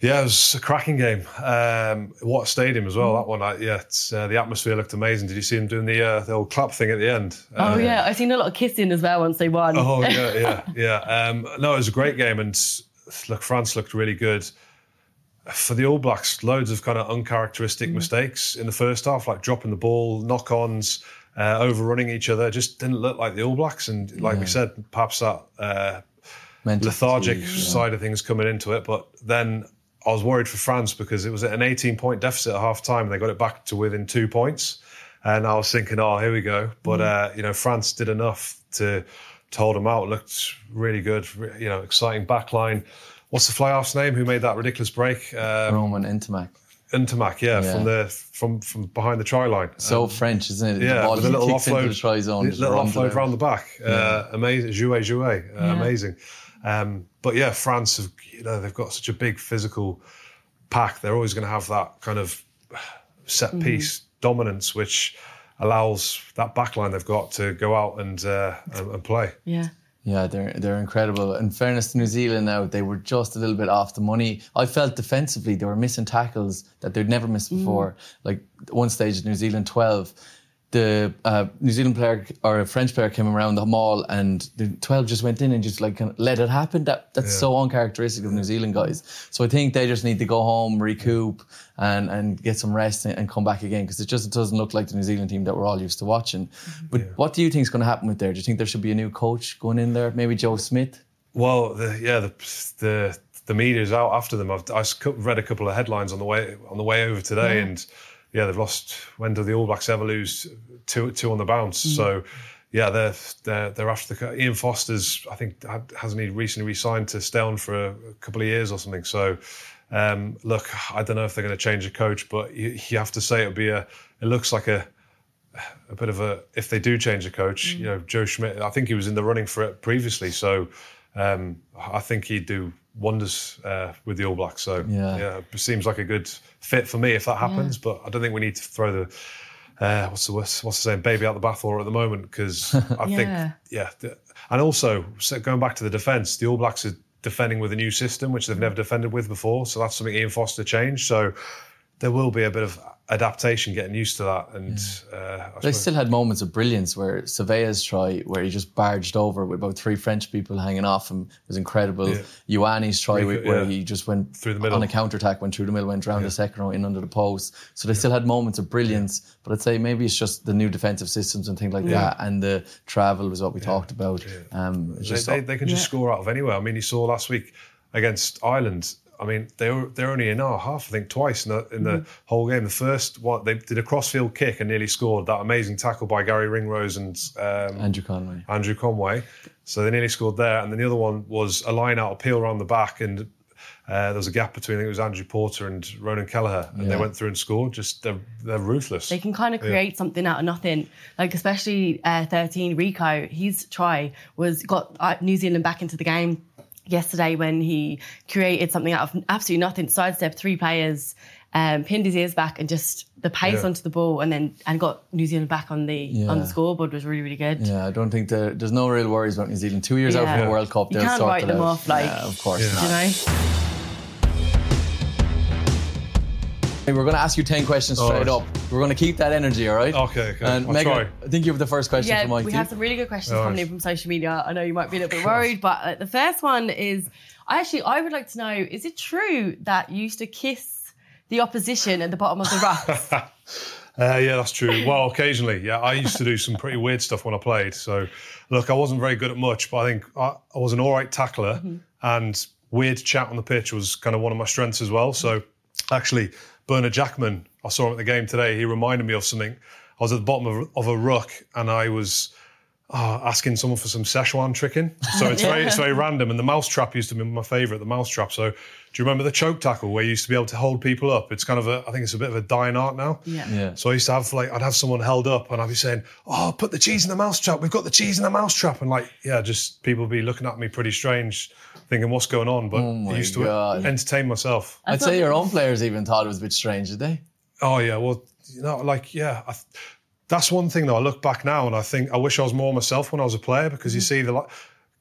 [SPEAKER 1] Yeah, it was a cracking game. Um, what a stadium as well. That one, I, yeah, it's, uh, the atmosphere looked amazing. Did you see them doing the uh, the old clap thing at the end?
[SPEAKER 4] Oh
[SPEAKER 1] Uh,
[SPEAKER 4] yeah, I've seen a lot of kissing as well once they won.
[SPEAKER 1] Oh yeah, yeah, yeah. Um, no, it was a great game, and look, France looked really good. For the All Blacks, loads of kind of uncharacteristic mistakes in the first half, like dropping the ball, knock-ons, uh, overrunning each other. Just didn't look like the All Blacks, and like we said, perhaps that uh, lethargic
[SPEAKER 2] yeah.
[SPEAKER 1] side of things coming into it. But then I was worried for France because it was at an 18 point deficit at half time and they got it back to within two points. And I was thinking, oh, here we go. But, uh, you know, France did enough to, to hold them out. Looked really good, you know, exciting back line. What's the fly off's name? Who made that ridiculous break? Um,
[SPEAKER 2] Romain Ntamack.
[SPEAKER 1] Ntamack, yeah,
[SPEAKER 2] Yeah.
[SPEAKER 1] from the from from behind the try line.
[SPEAKER 2] So French, isn't it?
[SPEAKER 1] Um, Yeah,
[SPEAKER 2] ball
[SPEAKER 1] with a little offload,
[SPEAKER 2] the try zone.
[SPEAKER 1] little offload
[SPEAKER 2] out.
[SPEAKER 1] around the back. Uh, amazing, jouet, jouet, uh, amazing. Um, but yeah, France have you know they've got such a big physical pack. They're always going to have that kind of set
[SPEAKER 2] Mm-hmm.
[SPEAKER 1] piece dominance, which allows that back line they've got to go out and uh, and, and play.
[SPEAKER 4] Yeah.
[SPEAKER 2] Yeah, they're they're incredible. In fairness to New Zealand now, they were just a little bit off the money. I felt defensively they were missing tackles that they'd never missed mm. before. Like one stage, New Zealand twelve, the uh, New Zealand player or a French player came around the maul and the twelve just went in and just like kind of let it happen. That that's so uncharacteristic of New Zealand guys. So I think they just need to go home, recoup, and and get some rest and, and come back again because it just doesn't look like the New Zealand team that we're all used to watching. But what do you think is going to happen with there? Do you think there should be a new coach going in there? Maybe Joe Schmidt.
[SPEAKER 1] Well, the, yeah, the the the media's out after them. I've I read a couple of headlines on the way on the way over today, and yeah, they've lost. When do the All Blacks ever lose two two on the bounce? So. Yeah, they're they're they're after the Ian Foster's. I think hasn't he recently re-signed to stay on for a, a couple of years or something. So, um, look, I don't know if they're going to change the coach, but you, you have to say it would be a. It looks like a a bit of a if they do change the coach,
[SPEAKER 2] Mm.
[SPEAKER 1] you know, Joe Schmidt. I think he was in the running for it previously, so um, I think he'd do wonders uh, with the All Blacks. So
[SPEAKER 2] Yeah.
[SPEAKER 1] it seems like a good fit for me if that happens. But I don't think we need to throw the uh, what's the what's what's the saying, baby out the bathwater at the moment because I
[SPEAKER 4] Yeah.
[SPEAKER 1] think yeah, and also so going back to the defence, the All Blacks are defending with a new system which they've never defended with before. So that's something Ian Foster changed. So there will be a bit of adaptation, getting used to that, and uh,
[SPEAKER 2] They still had moments of brilliance where Savea's try, where he just barged over with about three French people hanging off him, was incredible.
[SPEAKER 1] Yeah.
[SPEAKER 2] Ioane's try,
[SPEAKER 1] good,
[SPEAKER 2] where he just went
[SPEAKER 1] Through the middle.
[SPEAKER 2] on a counter attack, went through the middle, went round the second row in under the post. So they still had moments of brilliance, but I'd say maybe it's just the new defensive systems and things like that, and the travel was what we talked about. Um,
[SPEAKER 1] They,
[SPEAKER 2] just
[SPEAKER 1] they, they can just score out of anywhere. I mean, you saw last week against Ireland. I mean, they were they're only in our half, I think, twice in the in the whole game. The first one, they did a crossfield kick and nearly scored that amazing tackle by Garry Ringrose and um,
[SPEAKER 2] Andrew Conway.
[SPEAKER 1] Andrew Conway. So they nearly scored there. And then the other one was a line out appeal around the back, and uh, there was a gap between. I think it was Andrew Porter and Ronan Kelleher, and they went through and scored. Just they're, they're ruthless.
[SPEAKER 4] They can kind of create something out of nothing. Like especially uh, 13 Rieko, his try was got uh, New Zealand back into the game yesterday when he created something out of absolutely nothing. Sidestepped three players, um, pinned his ears back, and just the pace
[SPEAKER 1] Yeah.
[SPEAKER 4] onto the ball, and then and got New Zealand back on the on the scoreboard was really really good.
[SPEAKER 2] Yeah, I don't think there, there's no real worries about New Zealand. Two years out from the World Cup,
[SPEAKER 4] You
[SPEAKER 2] they'll
[SPEAKER 4] can't write
[SPEAKER 2] it
[SPEAKER 4] them
[SPEAKER 2] out.
[SPEAKER 4] off, like-
[SPEAKER 2] yeah, of course
[SPEAKER 1] Yeah.
[SPEAKER 2] not.
[SPEAKER 4] You know.
[SPEAKER 2] We're going to ask you 10 questions straight
[SPEAKER 1] right.
[SPEAKER 2] up. We're going to keep that energy, all right?
[SPEAKER 1] Okay, okay.
[SPEAKER 2] And
[SPEAKER 1] I'll
[SPEAKER 2] Megan,
[SPEAKER 1] try.
[SPEAKER 2] I think you have the first question
[SPEAKER 4] Yeah,
[SPEAKER 2] for Mike.
[SPEAKER 4] we
[SPEAKER 2] do
[SPEAKER 4] have some really good questions
[SPEAKER 1] All
[SPEAKER 4] coming
[SPEAKER 1] right.
[SPEAKER 4] in from social media. I know you might be a little bit worried, but uh, the first one is I actually I would like to know: Is it true that you used to kiss the opposition at the bottom of the rucks?
[SPEAKER 1] Uh, yeah, that's true. Well, occasionally, yeah. I used to do some pretty weird stuff when I played. So, look, I wasn't very good at much, but I think I, I was an all right tackler,
[SPEAKER 4] Mm-hmm.
[SPEAKER 1] and weird chat on the pitch was kind of one of my strengths as well. So, actually, Bernard Jackman, I saw him at the game today. He reminded me of something. I was at the bottom of, of a ruck, and I was uh, asking someone for some Szechuan chicken. So it's very it's very random. And the mousetrap used to be my favourite, the mousetrap. So do you remember the choke tackle where you used to be able to hold people up? It's kind of a I think it's a bit of a dying art now.
[SPEAKER 4] Yeah.
[SPEAKER 2] Yeah.
[SPEAKER 1] So I used to have like I'd have someone held up and I'd be saying, "Oh, put the cheese in the mousetrap. We've got the cheese in the mousetrap." And like, yeah, just people would be looking at me pretty strange, thinking, "What's going on?" But
[SPEAKER 2] Oh
[SPEAKER 1] I used to
[SPEAKER 2] God.
[SPEAKER 1] entertain myself.
[SPEAKER 2] I'd say your own players even thought it was a bit strange, did they?
[SPEAKER 1] Oh yeah, well, you know, like yeah, I, that's one thing though. I look back now and I think I wish I was more myself when I was a player because you mm-hmm. see the like,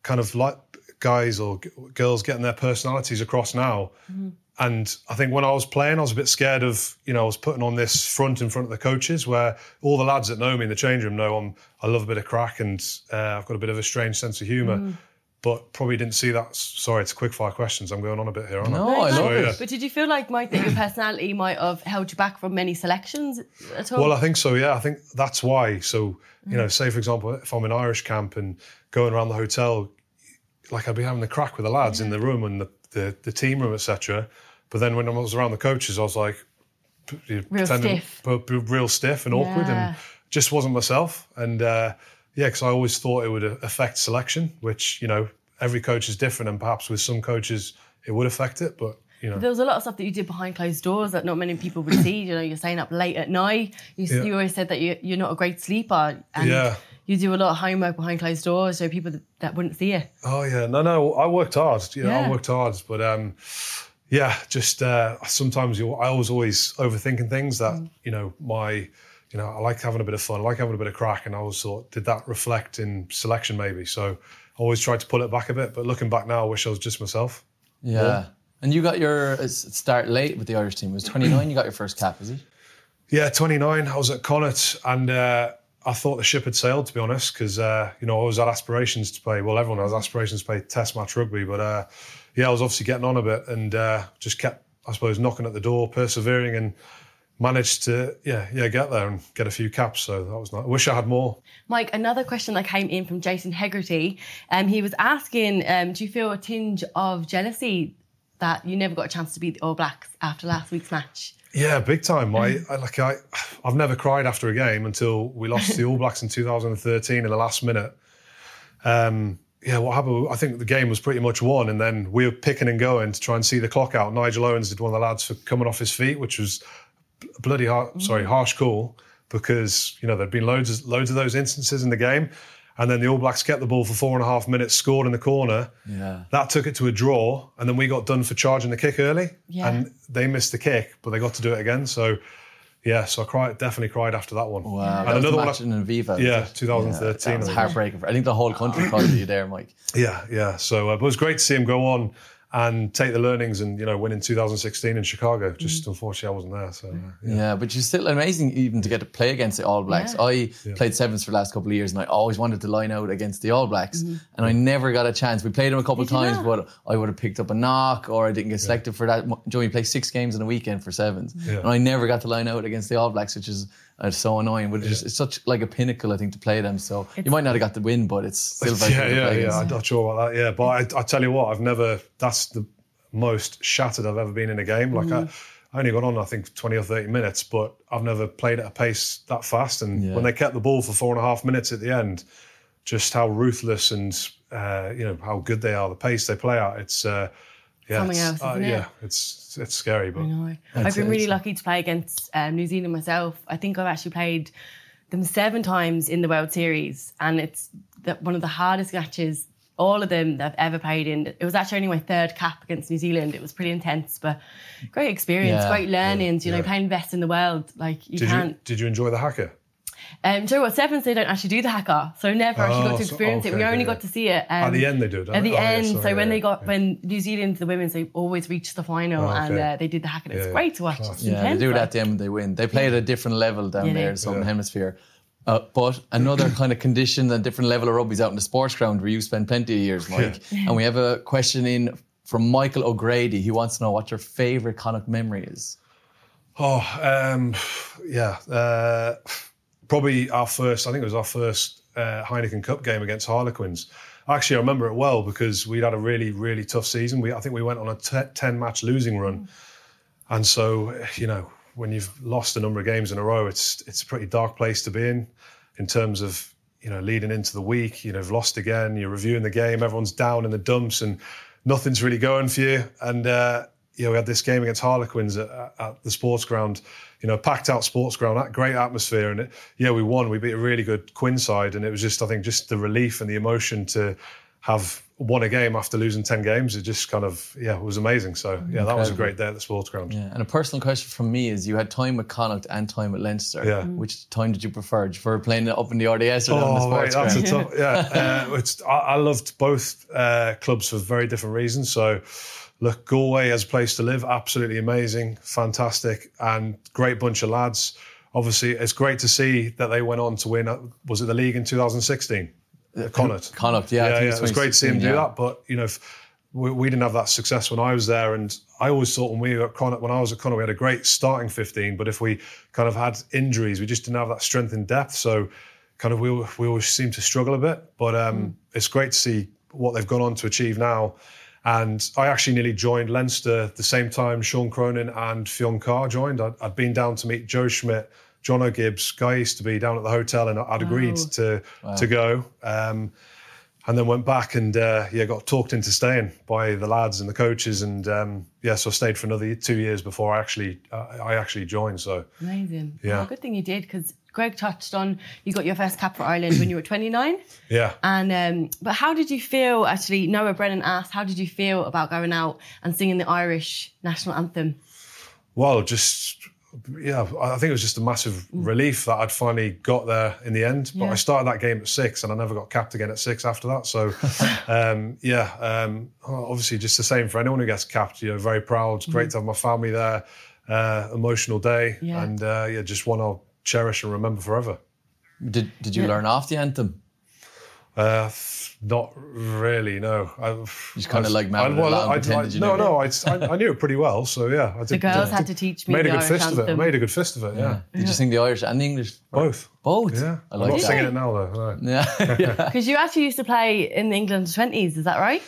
[SPEAKER 1] kind of like guys or g- girls getting their personalities across now. Mm-hmm. And I think when I was playing, I was a bit scared of, you know, I was putting on this front in front of the coaches where all the lads that know me in the change room know I'm, I love a bit of crack and uh, I've got a bit of a strange sense of humour. Mm. But probably didn't see that. Sorry, it's quick fire questions. I'm going on a bit here, aren't I?
[SPEAKER 2] No, I love
[SPEAKER 1] So,
[SPEAKER 2] it.
[SPEAKER 1] yeah.
[SPEAKER 4] But did you feel like, Mike, that your personality might have held you back from many selections at all?
[SPEAKER 1] Well, I think so. Yeah, I think that's why. So, you know, say for example, if I'm in Irish camp and going around the hotel, like I'd be having the crack with the lads in the room and the the, the team room, etc. But then when I was around the coaches, I was like, p- you know,
[SPEAKER 4] Real stiff.
[SPEAKER 1] p- p- real stiff and awkward,
[SPEAKER 4] Yeah.
[SPEAKER 1] and just wasn't myself. And uh, yeah, because I always thought it would uh, affect selection, which you know every coach is different, and perhaps with some coaches it would affect it, but. You know,
[SPEAKER 4] there was a lot of stuff that you did behind closed doors that not many people would see. You know, you're staying up late at night. You,
[SPEAKER 1] Yeah.
[SPEAKER 4] you always said that you, you're not a great sleeper, and
[SPEAKER 1] Yeah.
[SPEAKER 4] you do a lot of homework behind closed doors, so people that, wouldn't see it.
[SPEAKER 1] Oh yeah, no, no, I worked hard. You know,
[SPEAKER 4] Yeah.
[SPEAKER 1] I worked hard, but um, yeah, just uh, sometimes you, I was always overthinking things that
[SPEAKER 4] Mm.
[SPEAKER 1] you know my, you know, I like having a bit of fun, I like having a bit of crack, and I always thought, did that reflect in selection maybe? So I always tried to pull it back a bit, but looking back now, I wish I was just myself.
[SPEAKER 2] Yeah. And you got your start late with the Irish team. It was 29, you got your first cap, is it?
[SPEAKER 1] Yeah, 29. I was at Connacht and uh, I thought the ship had sailed, to be honest, because, uh, you know, I always had aspirations to play. Well, everyone has aspirations to play test match rugby, but uh, yeah, I was obviously getting on a bit and uh, just kept, I suppose, knocking at the door, persevering and managed to, yeah, yeah, get there and get a few caps. So that was nice. I wish I had more.
[SPEAKER 4] Mike, another question that came in from Jason Hegarty. Um, he was asking, um, do you feel a tinge of jealousy that you never got a chance to beat the All Blacks after last week's match?
[SPEAKER 1] Yeah, big time. I, I like I, I've never cried after a game until we lost the All Blacks in 2013 in the last minute. Um, yeah, what happened? I think the game was pretty much won, and then we were picking and going to try and see the clock out. Nigel Owens did one of the lads for coming off his feet, which was bloody hard, sorry, harsh call because you know there'd been loads of loads of those instances in the game, and then the All Blacks kept the ball for four and a half minutes, scored in the corner.
[SPEAKER 2] Yeah.
[SPEAKER 1] That took it to a draw, and then we got done for charging the kick early,
[SPEAKER 4] Yeah.
[SPEAKER 1] and they missed the kick, but they got to do it again. So, yeah, so I cried, definitely cried after that one.
[SPEAKER 2] Wow.
[SPEAKER 1] and
[SPEAKER 2] That was the
[SPEAKER 1] another one.
[SPEAKER 2] in Aviva.
[SPEAKER 1] Yeah,
[SPEAKER 2] was it?
[SPEAKER 1] 2013,
[SPEAKER 2] that was
[SPEAKER 1] I think.
[SPEAKER 2] heartbreaking. I think the whole country cried at you there, Mike.
[SPEAKER 1] Yeah, yeah. So, uh, but it was great to see him go on and take the learnings and you know win in 2016 in Chicago. Mm. Just unfortunately, I wasn't there. So, uh, mm. yeah.
[SPEAKER 2] Yeah, but you're still amazing even to get to play against the All Blacks.
[SPEAKER 4] Yeah.
[SPEAKER 2] I played sevens for the last couple of years and I always wanted to line out against the All Blacks mm-hmm. and I never got a chance. We played them a couple of times,
[SPEAKER 4] not?
[SPEAKER 2] but I would have picked up a knock or I didn't get selected for that. Joey you play six games in a weekend for sevens.
[SPEAKER 1] Yeah.
[SPEAKER 2] And I never got to line out against the All Blacks, which is uh, so annoying. But it's, just, it's such like a pinnacle, I think, to play them. So you might not have got the win, but it's still very
[SPEAKER 1] yeah,
[SPEAKER 2] good to
[SPEAKER 1] yeah,
[SPEAKER 2] play
[SPEAKER 1] yeah.
[SPEAKER 2] against.
[SPEAKER 1] I'm not sure about that. Yeah, but I, I tell you what, I've never. That's the most shattered I've ever been in a game. Like I, I only got on, I think, 20 or 30 minutes, but I've never played at a pace that fast. And
[SPEAKER 2] Yeah.
[SPEAKER 1] when they kept the ball for four and a half minutes at the end, just how ruthless and uh, you know how good they are, the pace they play at. It's uh, yeah,
[SPEAKER 4] Something else, isn't it?
[SPEAKER 1] yeah, it's it's scary, but
[SPEAKER 4] I know. I've been really lucky to play against um, New Zealand myself. I think I've actually played them seven times in the World Series, and it's the, one of the hardest matches, all of them that I've ever played in. It was actually only my third cap against New Zealand. It was pretty intense, but great experience,
[SPEAKER 2] Yeah,
[SPEAKER 4] great learnings. You know,
[SPEAKER 1] yeah.
[SPEAKER 4] playing best in the world, like you
[SPEAKER 1] did
[SPEAKER 4] can't.
[SPEAKER 1] you did you enjoy the haka?
[SPEAKER 4] Um, do you know what? Sevens, they don't actually do the haka. So never actually
[SPEAKER 1] Oh,
[SPEAKER 4] got to
[SPEAKER 1] so-
[SPEAKER 4] experience it. We only
[SPEAKER 1] yeah.
[SPEAKER 4] got to see it. Um,
[SPEAKER 1] At the end they do, don't
[SPEAKER 4] At the
[SPEAKER 1] Oh, yeah,
[SPEAKER 4] end.
[SPEAKER 1] sorry,
[SPEAKER 4] so when
[SPEAKER 1] yeah,
[SPEAKER 4] they got,
[SPEAKER 1] yeah.
[SPEAKER 4] when New Zealand, the women's, they always reached the final
[SPEAKER 1] Oh,
[SPEAKER 4] and uh, they did the haka. It's
[SPEAKER 1] Yeah,
[SPEAKER 4] great to watch.
[SPEAKER 1] class.
[SPEAKER 4] It's
[SPEAKER 2] Yeah, they do it at the end when they win. They play at a different level down
[SPEAKER 4] Yeah,
[SPEAKER 2] there, in the Southern
[SPEAKER 1] Yeah.
[SPEAKER 2] Hemisphere. Uh, but another kind of condition and different level of rugby's out in the sports ground where you spend plenty of years, Mike. And we have a question in from Michael O'Grady. He wants to know what your favourite Connacht memory is.
[SPEAKER 1] Oh, um, yeah. Uh, probably our first, I think it was our first uh, Heineken Cup game against Harlequins. Actually, I remember it well because we'd had a really, really tough season. We, I think we went on a 10 match losing run. And so, you know, when you've lost a number of games in a row, it's it's a pretty dark place to be in, in terms of you know leading into the week. You know, you've lost again. You're reviewing the game. Everyone's down in the dumps, and nothing's really going for you. And uh, you know, we had this game against Harlequins at, at the sports ground. You know, packed out sports ground, that great atmosphere, and it, yeah, we won. We beat a really good Quinn side, and it was just, I think, just the relief and the emotion to have won a game after losing ten games. It just kind of, yeah, it was amazing. So yeah, that was a great day at the sports ground.
[SPEAKER 2] Yeah. And a personal question from me is you had time with Connacht and time with Leinster.
[SPEAKER 1] Yeah.
[SPEAKER 2] Which time did you prefer? Did you prefer playing it up in the RDS or down the
[SPEAKER 1] Oh,
[SPEAKER 2] sports
[SPEAKER 1] right, that's a
[SPEAKER 2] ground?
[SPEAKER 1] tough. Yeah, uh, it's, I, I loved both uh, clubs for very different reasons. So, look, Galway as a place to live, absolutely amazing, fantastic, and great bunch of lads. Obviously, it's great to see that they went on to win. uh, Was it the league in 2016? Uh, Connacht.
[SPEAKER 2] Connacht, yeah.
[SPEAKER 1] Yeah, yeah. It was great to see him do
[SPEAKER 2] yeah.
[SPEAKER 1] that. But you know, if we, we didn't have that success when I was there, and I always thought when we were at Connacht, when I was at Connacht, we had a great starting 15. But if we kind of had injuries, we just didn't have that strength in depth. So, kind of we we always seem to struggle a bit. But um, it's great to see what they've gone on to achieve now. And I actually nearly joined Leinster the same time Sean Cronin and Fionn Carr joined. I'd, I'd been down to meet Joe Schmidt, Jono Gibbes. Guy used to be down at the hotel, and I'd agreed to to go. Um, and then went back and uh, yeah, got talked into staying by the lads and the coaches, and um, yeah, so I stayed for another two years before I actually uh, I actually joined. So
[SPEAKER 4] Amazing.
[SPEAKER 1] Yeah.
[SPEAKER 4] Oh, good thing you did because Greg touched on you got your first cap for Ireland when you were 29.
[SPEAKER 1] yeah,
[SPEAKER 4] And um, but how did you feel? Actually, Noah Brennan asked, how did you feel about going out and singing the Irish national anthem?
[SPEAKER 1] well, just yeah, I think it was just a massive relief that I'd finally got there in the end. But
[SPEAKER 4] Yeah.
[SPEAKER 1] I started that game at six, and I never got capped again at six after that. So um, yeah, um, obviously just the same for anyone who gets capped. You know, very proud. It's great to have my family there. Uh, emotional day,
[SPEAKER 4] Yeah.
[SPEAKER 1] and uh, yeah, just one I'll cherish and remember forever.
[SPEAKER 2] Did, did you
[SPEAKER 4] Yeah.
[SPEAKER 2] learn off the anthem?
[SPEAKER 1] Uh, not really, no. I,
[SPEAKER 2] just kinda like
[SPEAKER 1] I,
[SPEAKER 2] mounted along,
[SPEAKER 1] I,
[SPEAKER 2] pretended you
[SPEAKER 1] no,
[SPEAKER 2] knew.
[SPEAKER 1] no, I, I, I knew it pretty well. So yeah, I did,
[SPEAKER 4] The girls
[SPEAKER 1] did-
[SPEAKER 4] had to teach me
[SPEAKER 1] made
[SPEAKER 4] the
[SPEAKER 1] a good
[SPEAKER 4] Irish
[SPEAKER 1] fist of it. I made a good fist of it. Yeah,
[SPEAKER 2] Did you sing the Irish and the English?
[SPEAKER 1] both.
[SPEAKER 2] Both.
[SPEAKER 1] Yeah,
[SPEAKER 2] I
[SPEAKER 1] I'm
[SPEAKER 2] like
[SPEAKER 1] not
[SPEAKER 2] that.
[SPEAKER 1] singing it now though. no.
[SPEAKER 2] Yeah. yeah.
[SPEAKER 4] Because you actually used to play in the England 20s, is that right?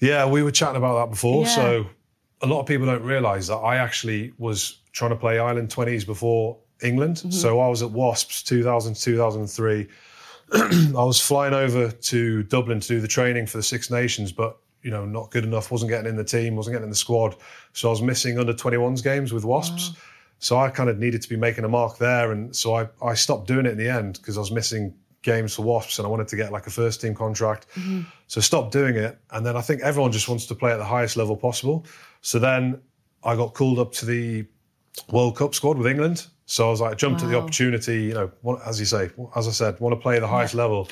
[SPEAKER 1] Yeah, we were chatting about that before.
[SPEAKER 4] Yeah.
[SPEAKER 1] So a lot of people don't realise that I actually was trying to play Ireland 20s before England.
[SPEAKER 4] Mm-hmm.
[SPEAKER 1] So I was at Wasps 2000 2003. I was flying over to Dublin to do the training for the Six Nations, but you know, not good enough. wasn't getting in the team, wasn't getting in the squad. So I was missing under 21s games with Wasps. So I kind of needed to be making a mark there, and so I, I stopped doing it in the end because I was missing games for Wasps, and I wanted to get like a first team contract. So I stopped doing it, and then I think everyone just wants to play at the highest level possible. So then I got called up to the World Cup squad with England. So I was like, jumped at the opportunity. You know, as you say, as I said, want to play at the highest level.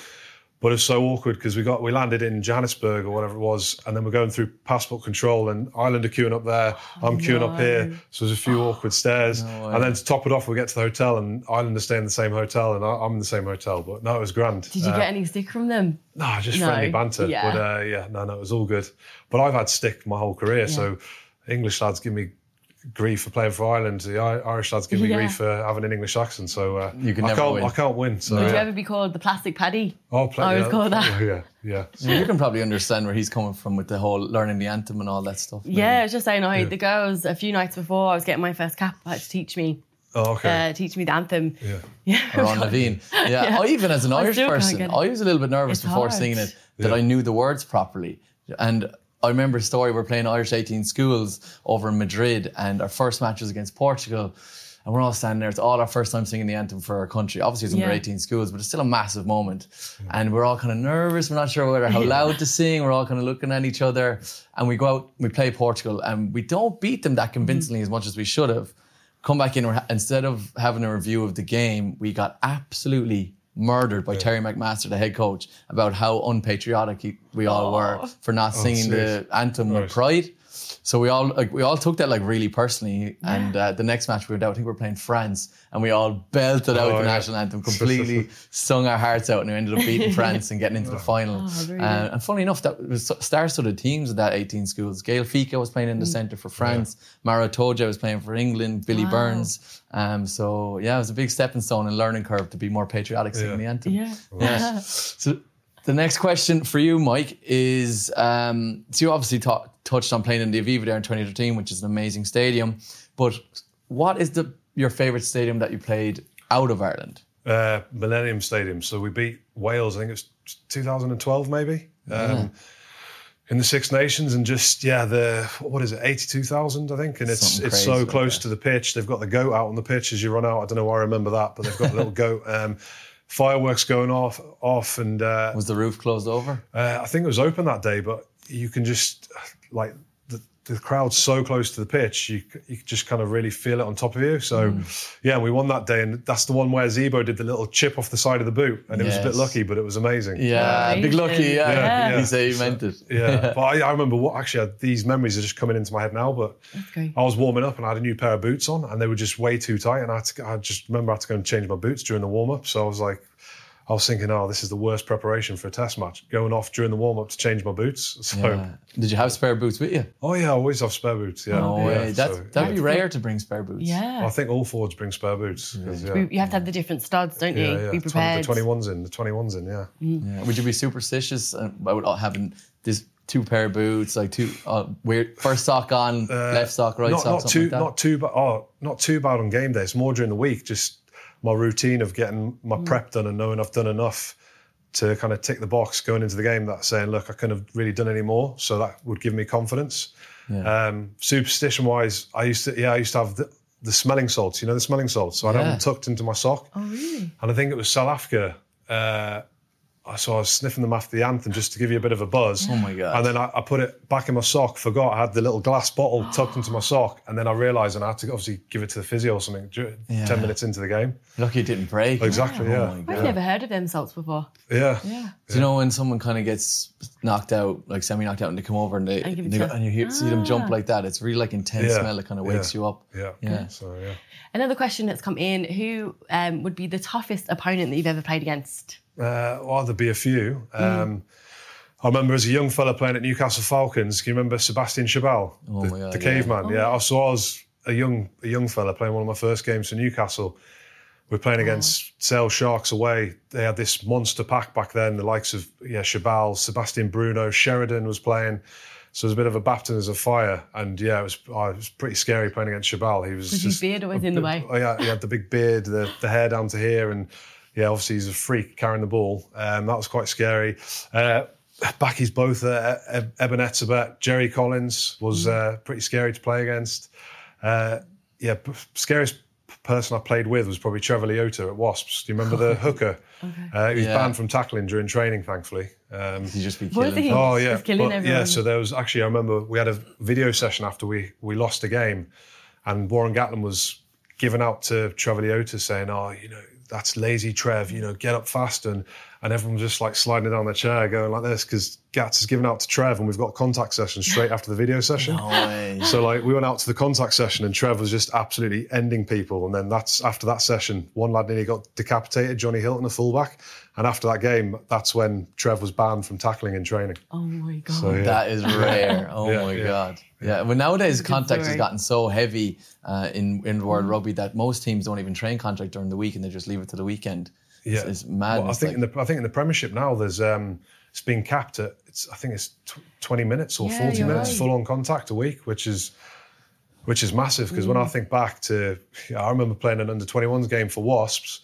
[SPEAKER 1] But it's so awkward because we got we landed in Johannesburg or whatever it was, and then we're going through passport control, and Ireland are queuing up there. I'm queuing up here, so there's a few awkward stairs,
[SPEAKER 2] way.
[SPEAKER 1] and then to top it off, we get to the hotel, and Ireland are staying in the same hotel, and I- I'm in the same hotel. But no, it was grand.
[SPEAKER 4] Did you
[SPEAKER 1] Uh,
[SPEAKER 4] get any stick from them?
[SPEAKER 1] no, just
[SPEAKER 4] No,
[SPEAKER 1] friendly banter.
[SPEAKER 4] yeah.
[SPEAKER 1] But uh, yeah, no, no, it was all good. But I've had stick my whole career, so English lads give me grief for playing for Ireland. The Irish lads give me
[SPEAKER 4] Yeah.
[SPEAKER 1] grief for having an English accent. So uh,
[SPEAKER 2] You can
[SPEAKER 1] I
[SPEAKER 2] never
[SPEAKER 1] can't,
[SPEAKER 2] win.
[SPEAKER 1] I can't win. So
[SPEAKER 4] Would you ever be called the plastic paddy?
[SPEAKER 1] I'll play.
[SPEAKER 4] I was
[SPEAKER 1] yeah,
[SPEAKER 4] called that.
[SPEAKER 1] Yeah, yeah.
[SPEAKER 2] Well, you can probably understand where he's coming from with the whole learning the anthem and all that stuff. maybe.
[SPEAKER 4] Yeah, I was just saying, I the girls a few nights before I was getting my first cap I had to teach me,
[SPEAKER 1] Oh, okay.
[SPEAKER 4] uh, teach me the anthem.
[SPEAKER 1] yeah.
[SPEAKER 4] Yeah,
[SPEAKER 2] or on Levine. Yeah.
[SPEAKER 4] Yeah.
[SPEAKER 2] I even as an Irish
[SPEAKER 4] still
[SPEAKER 2] person. I was a little bit nervous
[SPEAKER 4] It's
[SPEAKER 2] before
[SPEAKER 4] hard.
[SPEAKER 2] singing it that
[SPEAKER 1] Yeah.
[SPEAKER 2] I knew the words properly. And I remember a story, we're playing Irish 18 schools over in Madrid and our first match was against Portugal. And we're all standing there. It's all our first time singing the anthem for our country. Obviously, it's under
[SPEAKER 4] Yeah.
[SPEAKER 2] 18 schools, but it's still a massive moment. And we're all kind of nervous. We're not sure whether how loud to sing. We're all kind of looking at each other. And we go out, we play Portugal, and we don't beat them that mm-hmm. convincingly as much as we should have. come back in. Instead of having a review of the game, we got absolutely murdered by Terry McMaster, the head coach, about how unpatriotic he- we all were oh. for not oh, singing the anthem with pride. So we all like we all took that like really personally. And uh, the next match we went out, I think we were playing France, and we all belted out
[SPEAKER 1] Oh,
[SPEAKER 2] the
[SPEAKER 1] yeah.
[SPEAKER 2] national anthem, completely sung our hearts out, and we ended up beating France and getting into the final.
[SPEAKER 4] Oh, really?
[SPEAKER 2] Uh, and funny enough, that was star-studded teams of that 18 schools. Gaël Fickou was playing in
[SPEAKER 4] Mm.
[SPEAKER 2] the centre for France. Maro Itoje was playing for England. Billy
[SPEAKER 4] Wow.
[SPEAKER 2] Burns. Um, so yeah, it was a big stepping stone and learning curve to be more patriotic singing
[SPEAKER 1] Yeah.
[SPEAKER 2] the anthem.
[SPEAKER 4] Yeah.
[SPEAKER 2] Yeah. so the next question for you, Mike, is um, so you obviously ta- touched on playing in the Aviva there in 2013, which is an amazing stadium. But what is the your favourite stadium that you played out of Ireland?
[SPEAKER 1] Uh, Millennium Stadium. So we beat Wales. I think it was 2012, maybe. Um, in the Six Nations, and just yeah, the what is it, 82,000, I think, and it's
[SPEAKER 2] Something
[SPEAKER 1] it's so close to the pitch. They've got the goat out on the pitch as you run out. I don't know why I remember that, but they've got a little goat. Um, fireworks going off, off, and uh,
[SPEAKER 2] Was the roof closed over?
[SPEAKER 1] uh, I think it was open that day, but you can just like the, the crowd's so close to the pitch, you c- you just kind of really feel it on top of you. So
[SPEAKER 2] Mm.
[SPEAKER 1] yeah, we won that day, and that's the one where Zebo did the little chip off the side of the boot, and it was a bit lucky, but it was amazing.
[SPEAKER 2] Yeah, big lucky. Yeah,
[SPEAKER 1] Yeah,
[SPEAKER 2] you
[SPEAKER 1] yeah.
[SPEAKER 2] say you meant it.
[SPEAKER 1] Yeah, but I, I remember what actually uh, these memories are just coming into my head now. But
[SPEAKER 4] great.
[SPEAKER 1] I was warming up and I had a new pair of boots on, and they were just way too tight. And I, had to, I just remember I had to go and change my boots during the warm up. So I was like, I was thinking, oh, this is the worst preparation for a test match. Going off during the warm up to change my boots. So,
[SPEAKER 2] Yeah. Did you have spare boots with you?
[SPEAKER 1] oh yeah, I always have spare boots. Yeah,
[SPEAKER 2] No
[SPEAKER 1] yeah,
[SPEAKER 2] way. That's
[SPEAKER 1] so,
[SPEAKER 2] that'd be rare to bring spare boots.
[SPEAKER 4] Yeah.
[SPEAKER 1] I think all Fords bring spare boots. Yeah,
[SPEAKER 4] We- You have to have the different studs, don't you?
[SPEAKER 1] yeah, yeah.
[SPEAKER 4] Be
[SPEAKER 1] 20
[SPEAKER 4] prepared.
[SPEAKER 1] the 21's in, the 21's in, yeah.
[SPEAKER 2] Yeah. Would you be superstitious uh, about having this two pair of boots, like two uh, weird first sock on, left sock, right
[SPEAKER 1] Uh, not,
[SPEAKER 2] sock,
[SPEAKER 1] not
[SPEAKER 2] something
[SPEAKER 1] too
[SPEAKER 2] like that?
[SPEAKER 1] not too bad oh not too bad on game day it's more during the week just my routine of getting my
[SPEAKER 2] Mm.
[SPEAKER 1] prep done and knowing i've done enough to kind of tick the box going into the game that saying look i couldn't have really done any more. So that would give me confidence. Um, superstition wise i used to yeah i used to have the, the smelling salts you know the smelling salts? So i'd have them tucked into my sock.
[SPEAKER 4] Oh, really?
[SPEAKER 1] and i think it was south africa uh, so I was sniffing them after the anthem just to give you a bit of a buzz.
[SPEAKER 2] Oh my God.
[SPEAKER 1] And then I, I put it back in my sock, forgot I had the little glass bottle tucked into my sock. And then I realised and I had to obviously give it to the physio or something
[SPEAKER 2] Yeah.
[SPEAKER 1] 10 minutes into the game.
[SPEAKER 2] Lucky it didn't break.
[SPEAKER 1] Exactly,
[SPEAKER 2] Oh
[SPEAKER 1] yeah.
[SPEAKER 2] my
[SPEAKER 4] I've never heard of them salts before.
[SPEAKER 1] Yeah.
[SPEAKER 4] Yeah.
[SPEAKER 2] Do you know when someone kind of gets knocked out, like semi knocked out, and they come over and they
[SPEAKER 4] And give
[SPEAKER 2] they-
[SPEAKER 4] to-
[SPEAKER 2] and you hear, see them jump
[SPEAKER 4] Ah.
[SPEAKER 2] like that? It's really like intense
[SPEAKER 1] Yeah.
[SPEAKER 2] smell that kind of wakes
[SPEAKER 1] Yeah.
[SPEAKER 2] you up.
[SPEAKER 1] Yeah.
[SPEAKER 2] Yeah.
[SPEAKER 1] So, yeah.
[SPEAKER 4] Another question that's come in: Who um, would be the toughest opponent that you've ever played against?
[SPEAKER 1] Uh, well, there'd be a few.
[SPEAKER 2] Mm.
[SPEAKER 1] Um, I remember as a young fella playing at Newcastle Falcons. Can you remember Sebastian Chabal,
[SPEAKER 2] Oh
[SPEAKER 1] the,
[SPEAKER 2] my God,
[SPEAKER 1] the
[SPEAKER 2] yeah.
[SPEAKER 1] caveman? Yeah. So I was a young a young fella playing one of my first games for Newcastle. We're playing against Sale Sharks away. They had this monster pack back then, the likes of yeah Chabal, Sebastian Bruno, Sheridan was playing. So it was a bit of a baptism of fire, and yeah, it was oh, it was pretty scary playing against Chabal. He was
[SPEAKER 4] Was his beard always
[SPEAKER 1] a
[SPEAKER 4] in the way?
[SPEAKER 1] Oh yeah, he had the big beard, the, the hair down to here, and yeah, obviously he's a freak carrying the ball. Um, that was quite scary. Uh, Bakkies Botha, uh, Eb- Eben Etzebeth, Jerry Collins was uh, pretty scary to play against. Uh, yeah, p- scariest person I played with was probably Trevor Leota at Wasps. Do you remember the hooker? Uh, he was
[SPEAKER 2] Yeah.
[SPEAKER 1] banned from tackling during training, thankfully. Um,
[SPEAKER 2] You just be
[SPEAKER 4] Was
[SPEAKER 2] killing.
[SPEAKER 4] he?
[SPEAKER 1] Oh yeah,
[SPEAKER 4] Just killing
[SPEAKER 1] But,
[SPEAKER 4] everyone.
[SPEAKER 1] yeah. So there was actually I remember we had a video session after we we lost a game, and Warren Gatland was given out to Trevor Leota saying, "Oh, you know that's lazy Trev. You know, get up fast." And and everyone was just like sliding down their chair, going like this because Gats has given out to Trev, and we've got contact session straight after the video session.
[SPEAKER 2] No.
[SPEAKER 1] So like we went out to the contact session and Trev was just absolutely ending people. And then that's after that session, one lad nearly got decapitated, Johnny Hilton, a fullback. And after that game, that's when Trev was banned from tackling in training.
[SPEAKER 4] Oh my god!
[SPEAKER 1] So yeah.
[SPEAKER 2] That is rare. Oh
[SPEAKER 1] Yeah,
[SPEAKER 2] my
[SPEAKER 1] yeah.
[SPEAKER 2] god. Yeah. But nowadays contact has gotten so heavy uh, in in world
[SPEAKER 1] Mm.
[SPEAKER 2] rugby that most teams don't even train contact during the week and they just leave it to the weekend.
[SPEAKER 1] Yeah,
[SPEAKER 2] It's, it's madness.
[SPEAKER 1] Well, I think
[SPEAKER 2] like-
[SPEAKER 1] in the I think in the Premiership now there's um it's been capped at it's I think it's tw- 20 minutes or
[SPEAKER 4] Yeah,
[SPEAKER 1] 40 minutes
[SPEAKER 4] right.
[SPEAKER 1] full on contact a week, which is which is massive because when I
[SPEAKER 4] Mm.
[SPEAKER 1] think back to yeah, I remember playing an under 21s game for Wasps,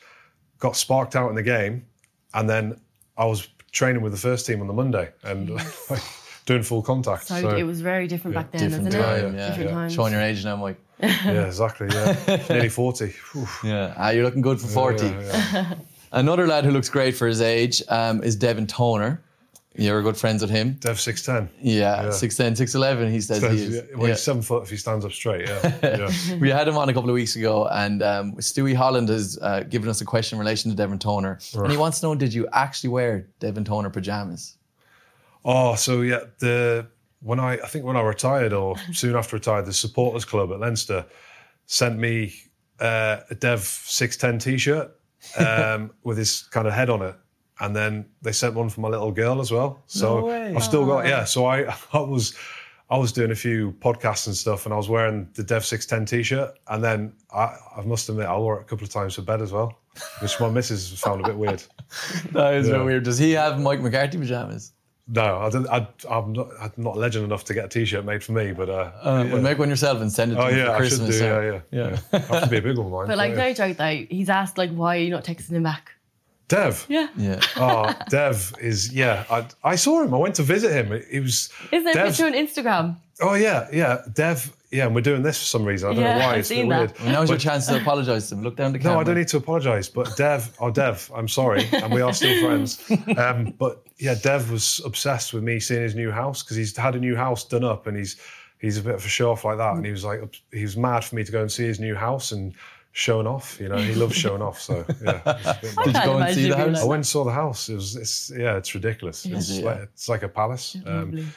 [SPEAKER 1] got sparked out in the game, and then I was training with the first team on the Monday and like, doing full contact.
[SPEAKER 4] so,
[SPEAKER 1] So,
[SPEAKER 4] it was very different back then,
[SPEAKER 2] different
[SPEAKER 4] wasn't
[SPEAKER 2] time.
[SPEAKER 4] it?
[SPEAKER 2] Yeah,
[SPEAKER 4] different
[SPEAKER 1] yeah.
[SPEAKER 4] times.
[SPEAKER 2] Showing your age now, Mike.
[SPEAKER 1] yeah, exactly. Yeah, nearly 40. Whew.
[SPEAKER 2] Yeah. Ah, you're looking good for 40.
[SPEAKER 1] Yeah, yeah.
[SPEAKER 2] Another lad who looks great for his age um, is Devin Toner. You're good friends with him.
[SPEAKER 1] Dev six ten.
[SPEAKER 2] Yeah,
[SPEAKER 1] Yeah.
[SPEAKER 2] 6'10, 6'11, he says he is.
[SPEAKER 1] Well, he's seven foot if he stands up straight. Yeah, yeah.
[SPEAKER 2] We had him on a couple of weeks ago, and um, Stewie Holland has uh, given us a question in relation to Devin Toner. And he wants to know did you actually wear Devin Toner pajamas?
[SPEAKER 1] Oh, so yeah, the when I I think when I retired or soon after retired, the supporters club at Leinster sent me uh, a Dev six ten t shirt um, with his kind of head on it, and then they sent one for my little girl as well. So
[SPEAKER 2] No way.
[SPEAKER 1] I've still got yeah. So I I was. I was doing a few podcasts and stuff, and I was wearing the Dev six ten t-shirt, and then I, I must admit I wore it a couple of times for bed as well, which my missus found a bit weird.
[SPEAKER 2] That is a
[SPEAKER 1] Yeah.
[SPEAKER 2] bit weird. Does he have Mike McCarthy pajamas?
[SPEAKER 1] No, I didn't, I, I'm not. I'm not legend enough to get a T-shirt made for me, but uh,
[SPEAKER 2] Uh, Well, make one yourself and send it to
[SPEAKER 1] oh
[SPEAKER 2] me
[SPEAKER 1] yeah,
[SPEAKER 2] for
[SPEAKER 1] I should
[SPEAKER 2] Christmas.
[SPEAKER 1] do.
[SPEAKER 2] so-
[SPEAKER 1] Yeah, yeah, yeah. Have to be a big one, mine.
[SPEAKER 4] But like, no joke though, he's asked like, why are you not texting him back?
[SPEAKER 1] Dev.
[SPEAKER 4] Yeah.
[SPEAKER 2] Yeah.
[SPEAKER 1] Oh, Dev is yeah. I, I saw him. I went to visit him. He was.
[SPEAKER 4] Isn't there a
[SPEAKER 1] Dev-
[SPEAKER 4] picture on Instagram?
[SPEAKER 1] Oh yeah, yeah. Dev. Yeah, and we're doing this for some reason. I don't
[SPEAKER 4] Yeah,
[SPEAKER 1] know why.
[SPEAKER 4] I've
[SPEAKER 1] It's a bit
[SPEAKER 4] seen that.
[SPEAKER 1] weird.
[SPEAKER 2] Well, now's your chance to apologise to him. Look down the camera.
[SPEAKER 1] No, I don't need to apologise. But Dev, oh Dev, I'm sorry, and we are still friends. Um, but yeah, Dev was obsessed with me seeing his new house because he's had a new house done up, and he's he's a bit of a show off like that. And he was like, he was mad for me to go and see his new house and showing off. You know, he loves showing off. So yeah, it's a
[SPEAKER 2] Did you go and see the
[SPEAKER 4] it being
[SPEAKER 2] house?
[SPEAKER 1] I went and saw the house. It was, it's, yeah, it's ridiculous. It's,
[SPEAKER 2] it?
[SPEAKER 1] like, it's like a palace. Um,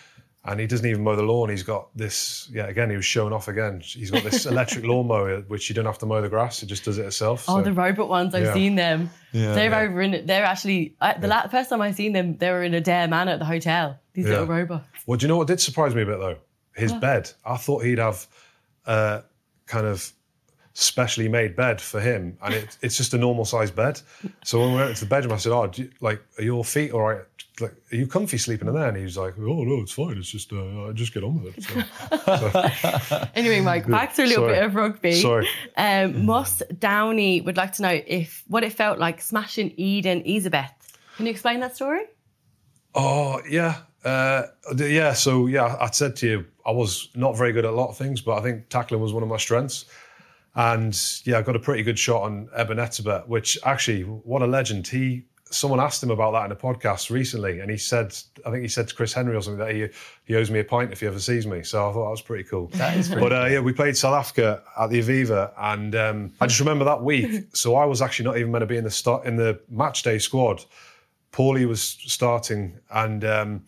[SPEAKER 1] and he doesn't even mow the lawn. He's got this, yeah, again, he was showing off again. He's got this electric lawnmower, which you don't have to mow the grass. It just does it itself.
[SPEAKER 4] Oh,
[SPEAKER 1] so-
[SPEAKER 4] the robot ones, I've
[SPEAKER 1] Yeah.
[SPEAKER 4] seen them. they're
[SPEAKER 1] Yeah.
[SPEAKER 4] over in. They're actually, I, the la- first time I seen them, they were in Adare Manor at the hotel. These
[SPEAKER 1] Yeah.
[SPEAKER 4] little robots.
[SPEAKER 1] Well, do you know what did surprise me a bit though? His bed. I thought he'd have a kind of specially made bed for him, and it, it's just a normal sized bed. So when we went into the bedroom, I said, "Oh, you, like, are your feet all right? Like, are you comfy sleeping in there?" And he was like, "Oh no, it's fine. It's just uh, I just get on with it." So,
[SPEAKER 4] Anyway, Mike, back to a little
[SPEAKER 1] Sorry.
[SPEAKER 4] bit of rugby.
[SPEAKER 1] Sorry.
[SPEAKER 4] Um, Moss Downey would like to know if what it felt like smashing Eben Etzebeth. Can you explain that story?
[SPEAKER 1] Oh yeah, uh, yeah. So yeah, I said to you, I was not very good at a lot of things, but I think tackling was one of my strengths. And yeah, I got a pretty good shot on Eben Etzebeth, which actually, what a legend. He, someone asked him about that in a podcast recently, and he said, I think he said to Chris Henry or something that he he owes me a pint if he ever sees me. So I thought that was pretty cool.
[SPEAKER 2] That is pretty
[SPEAKER 1] But uh, yeah, we played South Africa at the Aviva, and um, I just remember that week. So I was actually not even meant to be in the start in the match day squad. Paulie was starting, and um,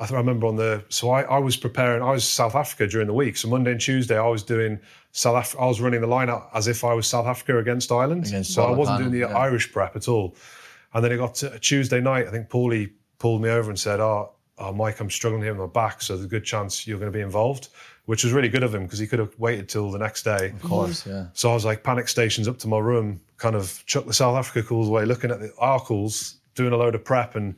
[SPEAKER 1] I, th- I remember on the so I, I was preparing. I was South Africa during the week. So Monday and Tuesday, I was doing South. Af- I was running the lineup as if I was South Africa against Ireland.
[SPEAKER 2] Against
[SPEAKER 1] so I wasn't doing the
[SPEAKER 2] yeah.
[SPEAKER 1] Irish prep at all. And then it got to Tuesday night. I think Paulie pulled me over and said, "Oh, oh Mike, I'm struggling here with my back. So there's a good chance you're going to be involved." Which was really good of him because he could have waited till the next day.
[SPEAKER 2] Of course, yeah.
[SPEAKER 1] So I was like panic stations up to my room, kind of chuck the South Africa calls away, looking at the our calls, doing a load of prep, and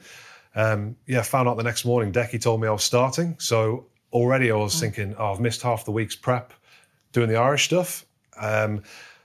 [SPEAKER 1] um, yeah, found out the next morning. Decky told me I was starting, so already I was thinking, oh, I've missed half the week's prep doing the Irish stuff. Um,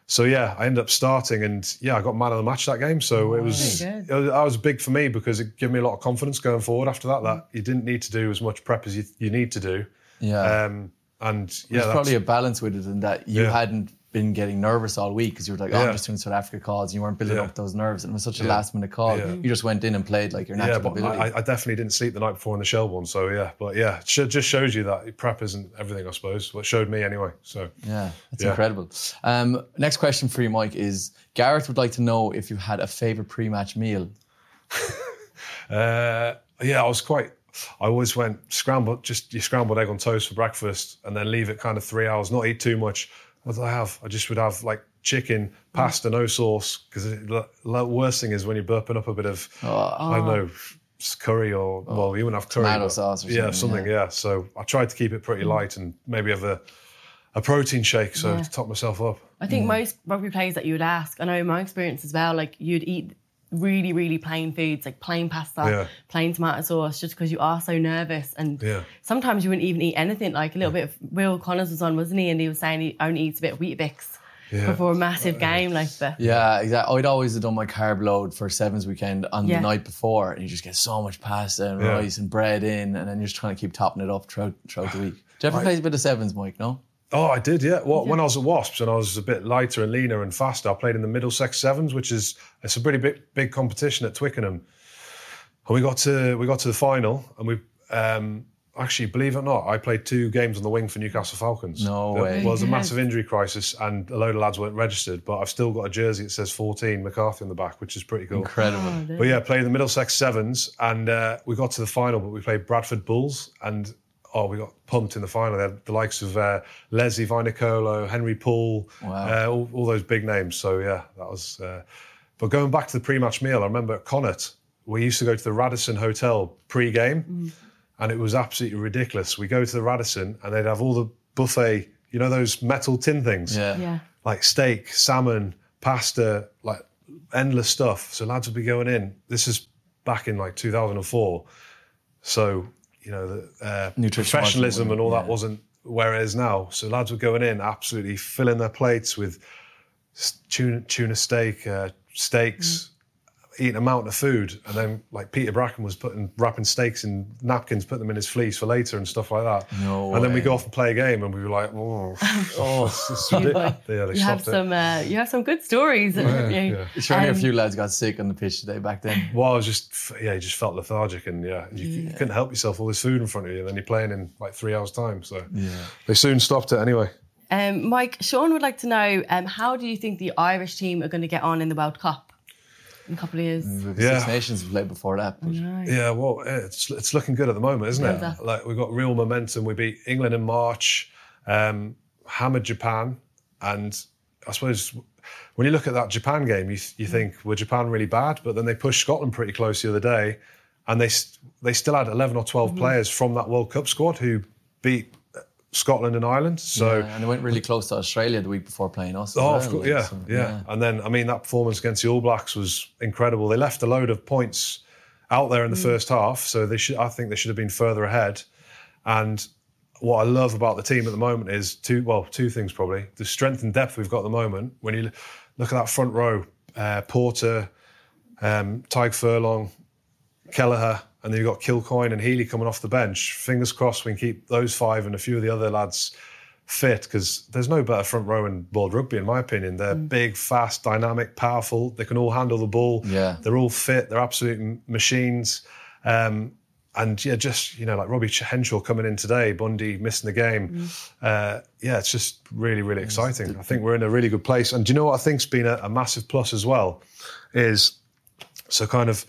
[SPEAKER 1] so yeah, I ended up starting, and yeah, I got man of the match that game. So it was, it was that was big for me because it gave me a lot of confidence going forward. After that, that you didn't need to do as much prep as you, you need to do.
[SPEAKER 2] Yeah.
[SPEAKER 1] Um, and yeah,
[SPEAKER 2] There's
[SPEAKER 1] that's,
[SPEAKER 2] probably a balance with it in that you
[SPEAKER 1] Yeah.
[SPEAKER 2] hadn't been getting nervous all week because you were like, oh, I'm just doing South Africa calls. And you weren't building
[SPEAKER 1] Yeah.
[SPEAKER 2] up those nerves. And it was such a
[SPEAKER 1] Yeah.
[SPEAKER 2] last minute call.
[SPEAKER 1] Yeah.
[SPEAKER 2] You just went in and played like your
[SPEAKER 1] Yeah,
[SPEAKER 2] natural
[SPEAKER 1] but
[SPEAKER 2] ability.
[SPEAKER 1] I, I definitely didn't sleep the night before in the Shelbourne. So yeah, but yeah, just shows you that prep isn't everything, I suppose. What showed me anyway. So
[SPEAKER 2] yeah, that's
[SPEAKER 1] Yeah.
[SPEAKER 2] incredible. Um, next question for you, Mike, is Gareth would like to know if you had a favourite pre match meal.
[SPEAKER 1] uh, yeah, I was quite. I always went scrambled, just your scrambled egg on toast for breakfast, and then leave it kind of three hours, not eat too much. What did I have? I just would have like chicken, pasta, no sauce. Because the the worst thing is when you're burping up a bit of, oh, I don't know, oh. curry or oh, well, you wouldn't have curry,
[SPEAKER 2] Tomato
[SPEAKER 1] but-
[SPEAKER 2] sauce or
[SPEAKER 1] yeah,
[SPEAKER 2] something,
[SPEAKER 1] something. Yeah. So I tried to keep it pretty light and maybe have a a protein shake, so
[SPEAKER 4] Yeah.
[SPEAKER 1] to top myself up.
[SPEAKER 4] I think mm. most rugby players that you would ask, I know in my experience as well, like you'd eat really, really plain foods, like plain pasta,
[SPEAKER 1] Yeah.
[SPEAKER 4] plain tomato sauce, just because you are so nervous. And
[SPEAKER 1] Yeah.
[SPEAKER 4] sometimes you wouldn't even eat anything. Like a little bit of Will Connors was on, wasn't he? And he was saying he only eats a bit of Weetabix
[SPEAKER 1] Yeah.
[SPEAKER 4] before a massive game. Like, but
[SPEAKER 2] Yeah, exactly. I'd always have done my carb load for Sevens weekend on
[SPEAKER 4] Yeah.
[SPEAKER 2] the night before, and you just get so much pasta and
[SPEAKER 1] Yeah.
[SPEAKER 2] rice and bread in, and then you're just trying to keep topping it up throughout, throughout the week. Do you ever play a bit of Sevens, Mike? No?
[SPEAKER 1] Oh, I did, yeah. Well, when I was at Wasps and I was a bit lighter and leaner and faster, I played in the Middlesex Sevens, which is it's a pretty big big competition at Twickenham. and we got to we got to the final, and we um, actually, believe it or not, I played two games on the wing for Newcastle Falcons.
[SPEAKER 2] No
[SPEAKER 1] There
[SPEAKER 2] way.
[SPEAKER 1] was a massive injury crisis, and a load of lads weren't registered. But I've still got a jersey that says 14 McCarthy on the back, which is pretty cool.
[SPEAKER 2] Incredible.
[SPEAKER 1] But yeah, played the Middlesex Sevens, and uh, we got to the final, but we played Bradford Bulls, and oh, we got pumped in the final. They had the likes of uh, Lesley Vainikolo, Henry Paul,
[SPEAKER 2] Wow.
[SPEAKER 1] uh, all, all those big names. So yeah, that was. Uh, but going back to the pre-match meal, I remember at Connacht, we used to go to the Radisson Hotel pre-game, and it was absolutely ridiculous. We go to the Radisson, and they'd have all the buffet, you know, those metal tin things
[SPEAKER 2] Yeah.
[SPEAKER 4] Yeah.
[SPEAKER 1] like steak, salmon, pasta, like endless stuff. So lads would be going in. This is back in like 2004. So, you know, the uh,
[SPEAKER 2] Nutrition
[SPEAKER 1] professionalism
[SPEAKER 2] wasn't-
[SPEAKER 1] and all that wasn't where it is now. So lads were going in, absolutely filling their plates with tuna, tuna steak, uh, steaks, eating a mountain of food. And then like Peter Bracken was putting, wrapping steaks in napkins, putting them in his fleece for later and stuff like that.
[SPEAKER 2] No
[SPEAKER 1] and then we go off and play a game and we were like, oh, oh it's, it's
[SPEAKER 4] You,
[SPEAKER 1] ridiculous. Yeah, they
[SPEAKER 4] you have some uh, you have some good stories. haven't you?
[SPEAKER 1] yeah.
[SPEAKER 2] Surely a
[SPEAKER 4] Um,
[SPEAKER 2] few lads got sick on the pitch today back then.
[SPEAKER 1] Well, I was just, yeah, you just felt lethargic and yeah, you, you couldn't help yourself. All this food in front of you, and then you're playing in like three hours' time. So
[SPEAKER 2] Yeah.
[SPEAKER 1] they soon stopped it anyway.
[SPEAKER 4] Um, Mike, Sean would like to know um, how do you think the Irish team are going to get on in the World Cup in a couple of years?
[SPEAKER 2] The
[SPEAKER 1] Yeah.
[SPEAKER 2] Six Nations played before that. But
[SPEAKER 1] Yeah, well, it's it's looking good at the moment, isn't it?
[SPEAKER 4] Exactly.
[SPEAKER 1] Like we've got real momentum. We beat England in March, um, hammered Japan, and I suppose when you look at that Japan game, you you think were Japan really bad? But then they pushed Scotland pretty close the other day, and they they still had eleven or 12 players from that World Cup squad who beat Scotland and Ireland. So.
[SPEAKER 2] Yeah, and they went really close to Australia the week before playing us.
[SPEAKER 1] Oh,
[SPEAKER 2] well,
[SPEAKER 1] of course, yeah,
[SPEAKER 2] so,
[SPEAKER 1] yeah, And then, I mean, that performance against the All Blacks was incredible. They left a load of points out there in the first half, so they should. I think they should have been further ahead. And what I love about the team at the moment is two. Well, two things probably: the strength and depth we've got at the moment. When you look at that front row, uh, Porter, um, Tadhg Furlong, Kelleher, and then you've got Kilcoyne and Healy coming off the bench. Fingers crossed we can keep those five and a few of the other lads fit because there's no better front row in world rugby, in my opinion. They're big, fast, dynamic, powerful. They can all handle the ball.
[SPEAKER 2] Yeah.
[SPEAKER 1] They're all fit. They're absolute machines. Um, and yeah, just, you know, like Robbie Henshaw coming in today, Bundee missing the game. Uh, yeah, it's just really, really exciting. I think we're in a really good place. And do you know what I think's been a, a massive plus as well? Is so kind of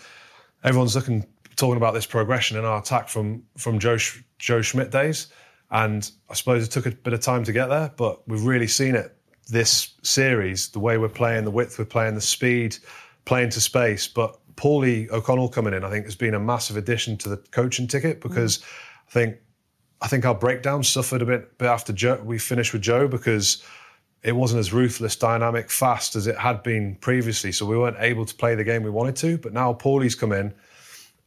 [SPEAKER 1] everyone's looking talking about this progression in our attack from from Joe Joe Schmidt days, and I suppose it took a bit of time to get there, but we've really seen it this series. The way we're playing, the width we're playing, the speed, playing to space. But Paulie O'Connell coming in, I think, has been a massive addition to the coaching ticket mm. because I think I think our breakdown suffered a bit, bit after Joe, we finished with Joe because it wasn't as ruthless, dynamic, fast as it had been previously. So we weren't able to play the game we wanted to. But now Paulie's come in.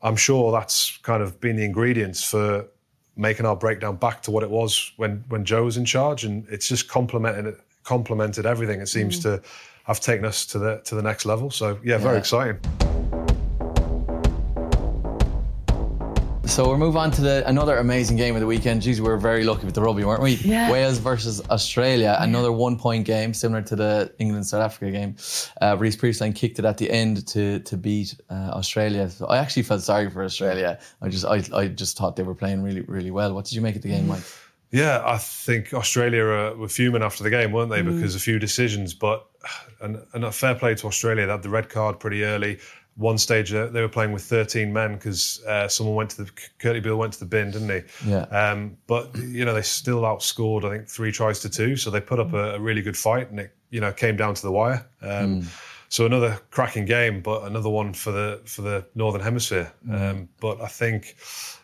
[SPEAKER 1] I'm sure that's kind of been the ingredients for making our breakdown back to what it was when when Joe was in charge, and it's just complemented complemented everything. It seems mm. to have taken us to the to the next level. So yeah, very
[SPEAKER 2] Yeah.
[SPEAKER 1] exciting.
[SPEAKER 2] So we'll move on to the another amazing game of the weekend. Geez, we were very lucky with the rugby, weren't we?
[SPEAKER 4] Yeah.
[SPEAKER 2] Wales versus Australia, another one-point game, similar to the England South Africa game. Uh, Rhys Priestland kicked it at the end to to beat uh, Australia. So I actually felt sorry for Australia. I just I, I just thought they were playing really really well. What did you make of the game, Mike?
[SPEAKER 1] Yeah, I think Australia uh, were fuming after the game, weren't they? Because a few decisions, but and, and a fair play to Australia. They had the red card pretty early. One stage uh, they were playing with 13 men because uh, someone went to the Kurtley Beale went to the bin, didn't he?
[SPEAKER 2] Yeah.
[SPEAKER 1] Um, but you know they still outscored. I think three tries to two, so they put up a, a really good fight, and it you know came down to the wire. Um, So another cracking game, but another one for the for the Northern Hemisphere. Um, but I think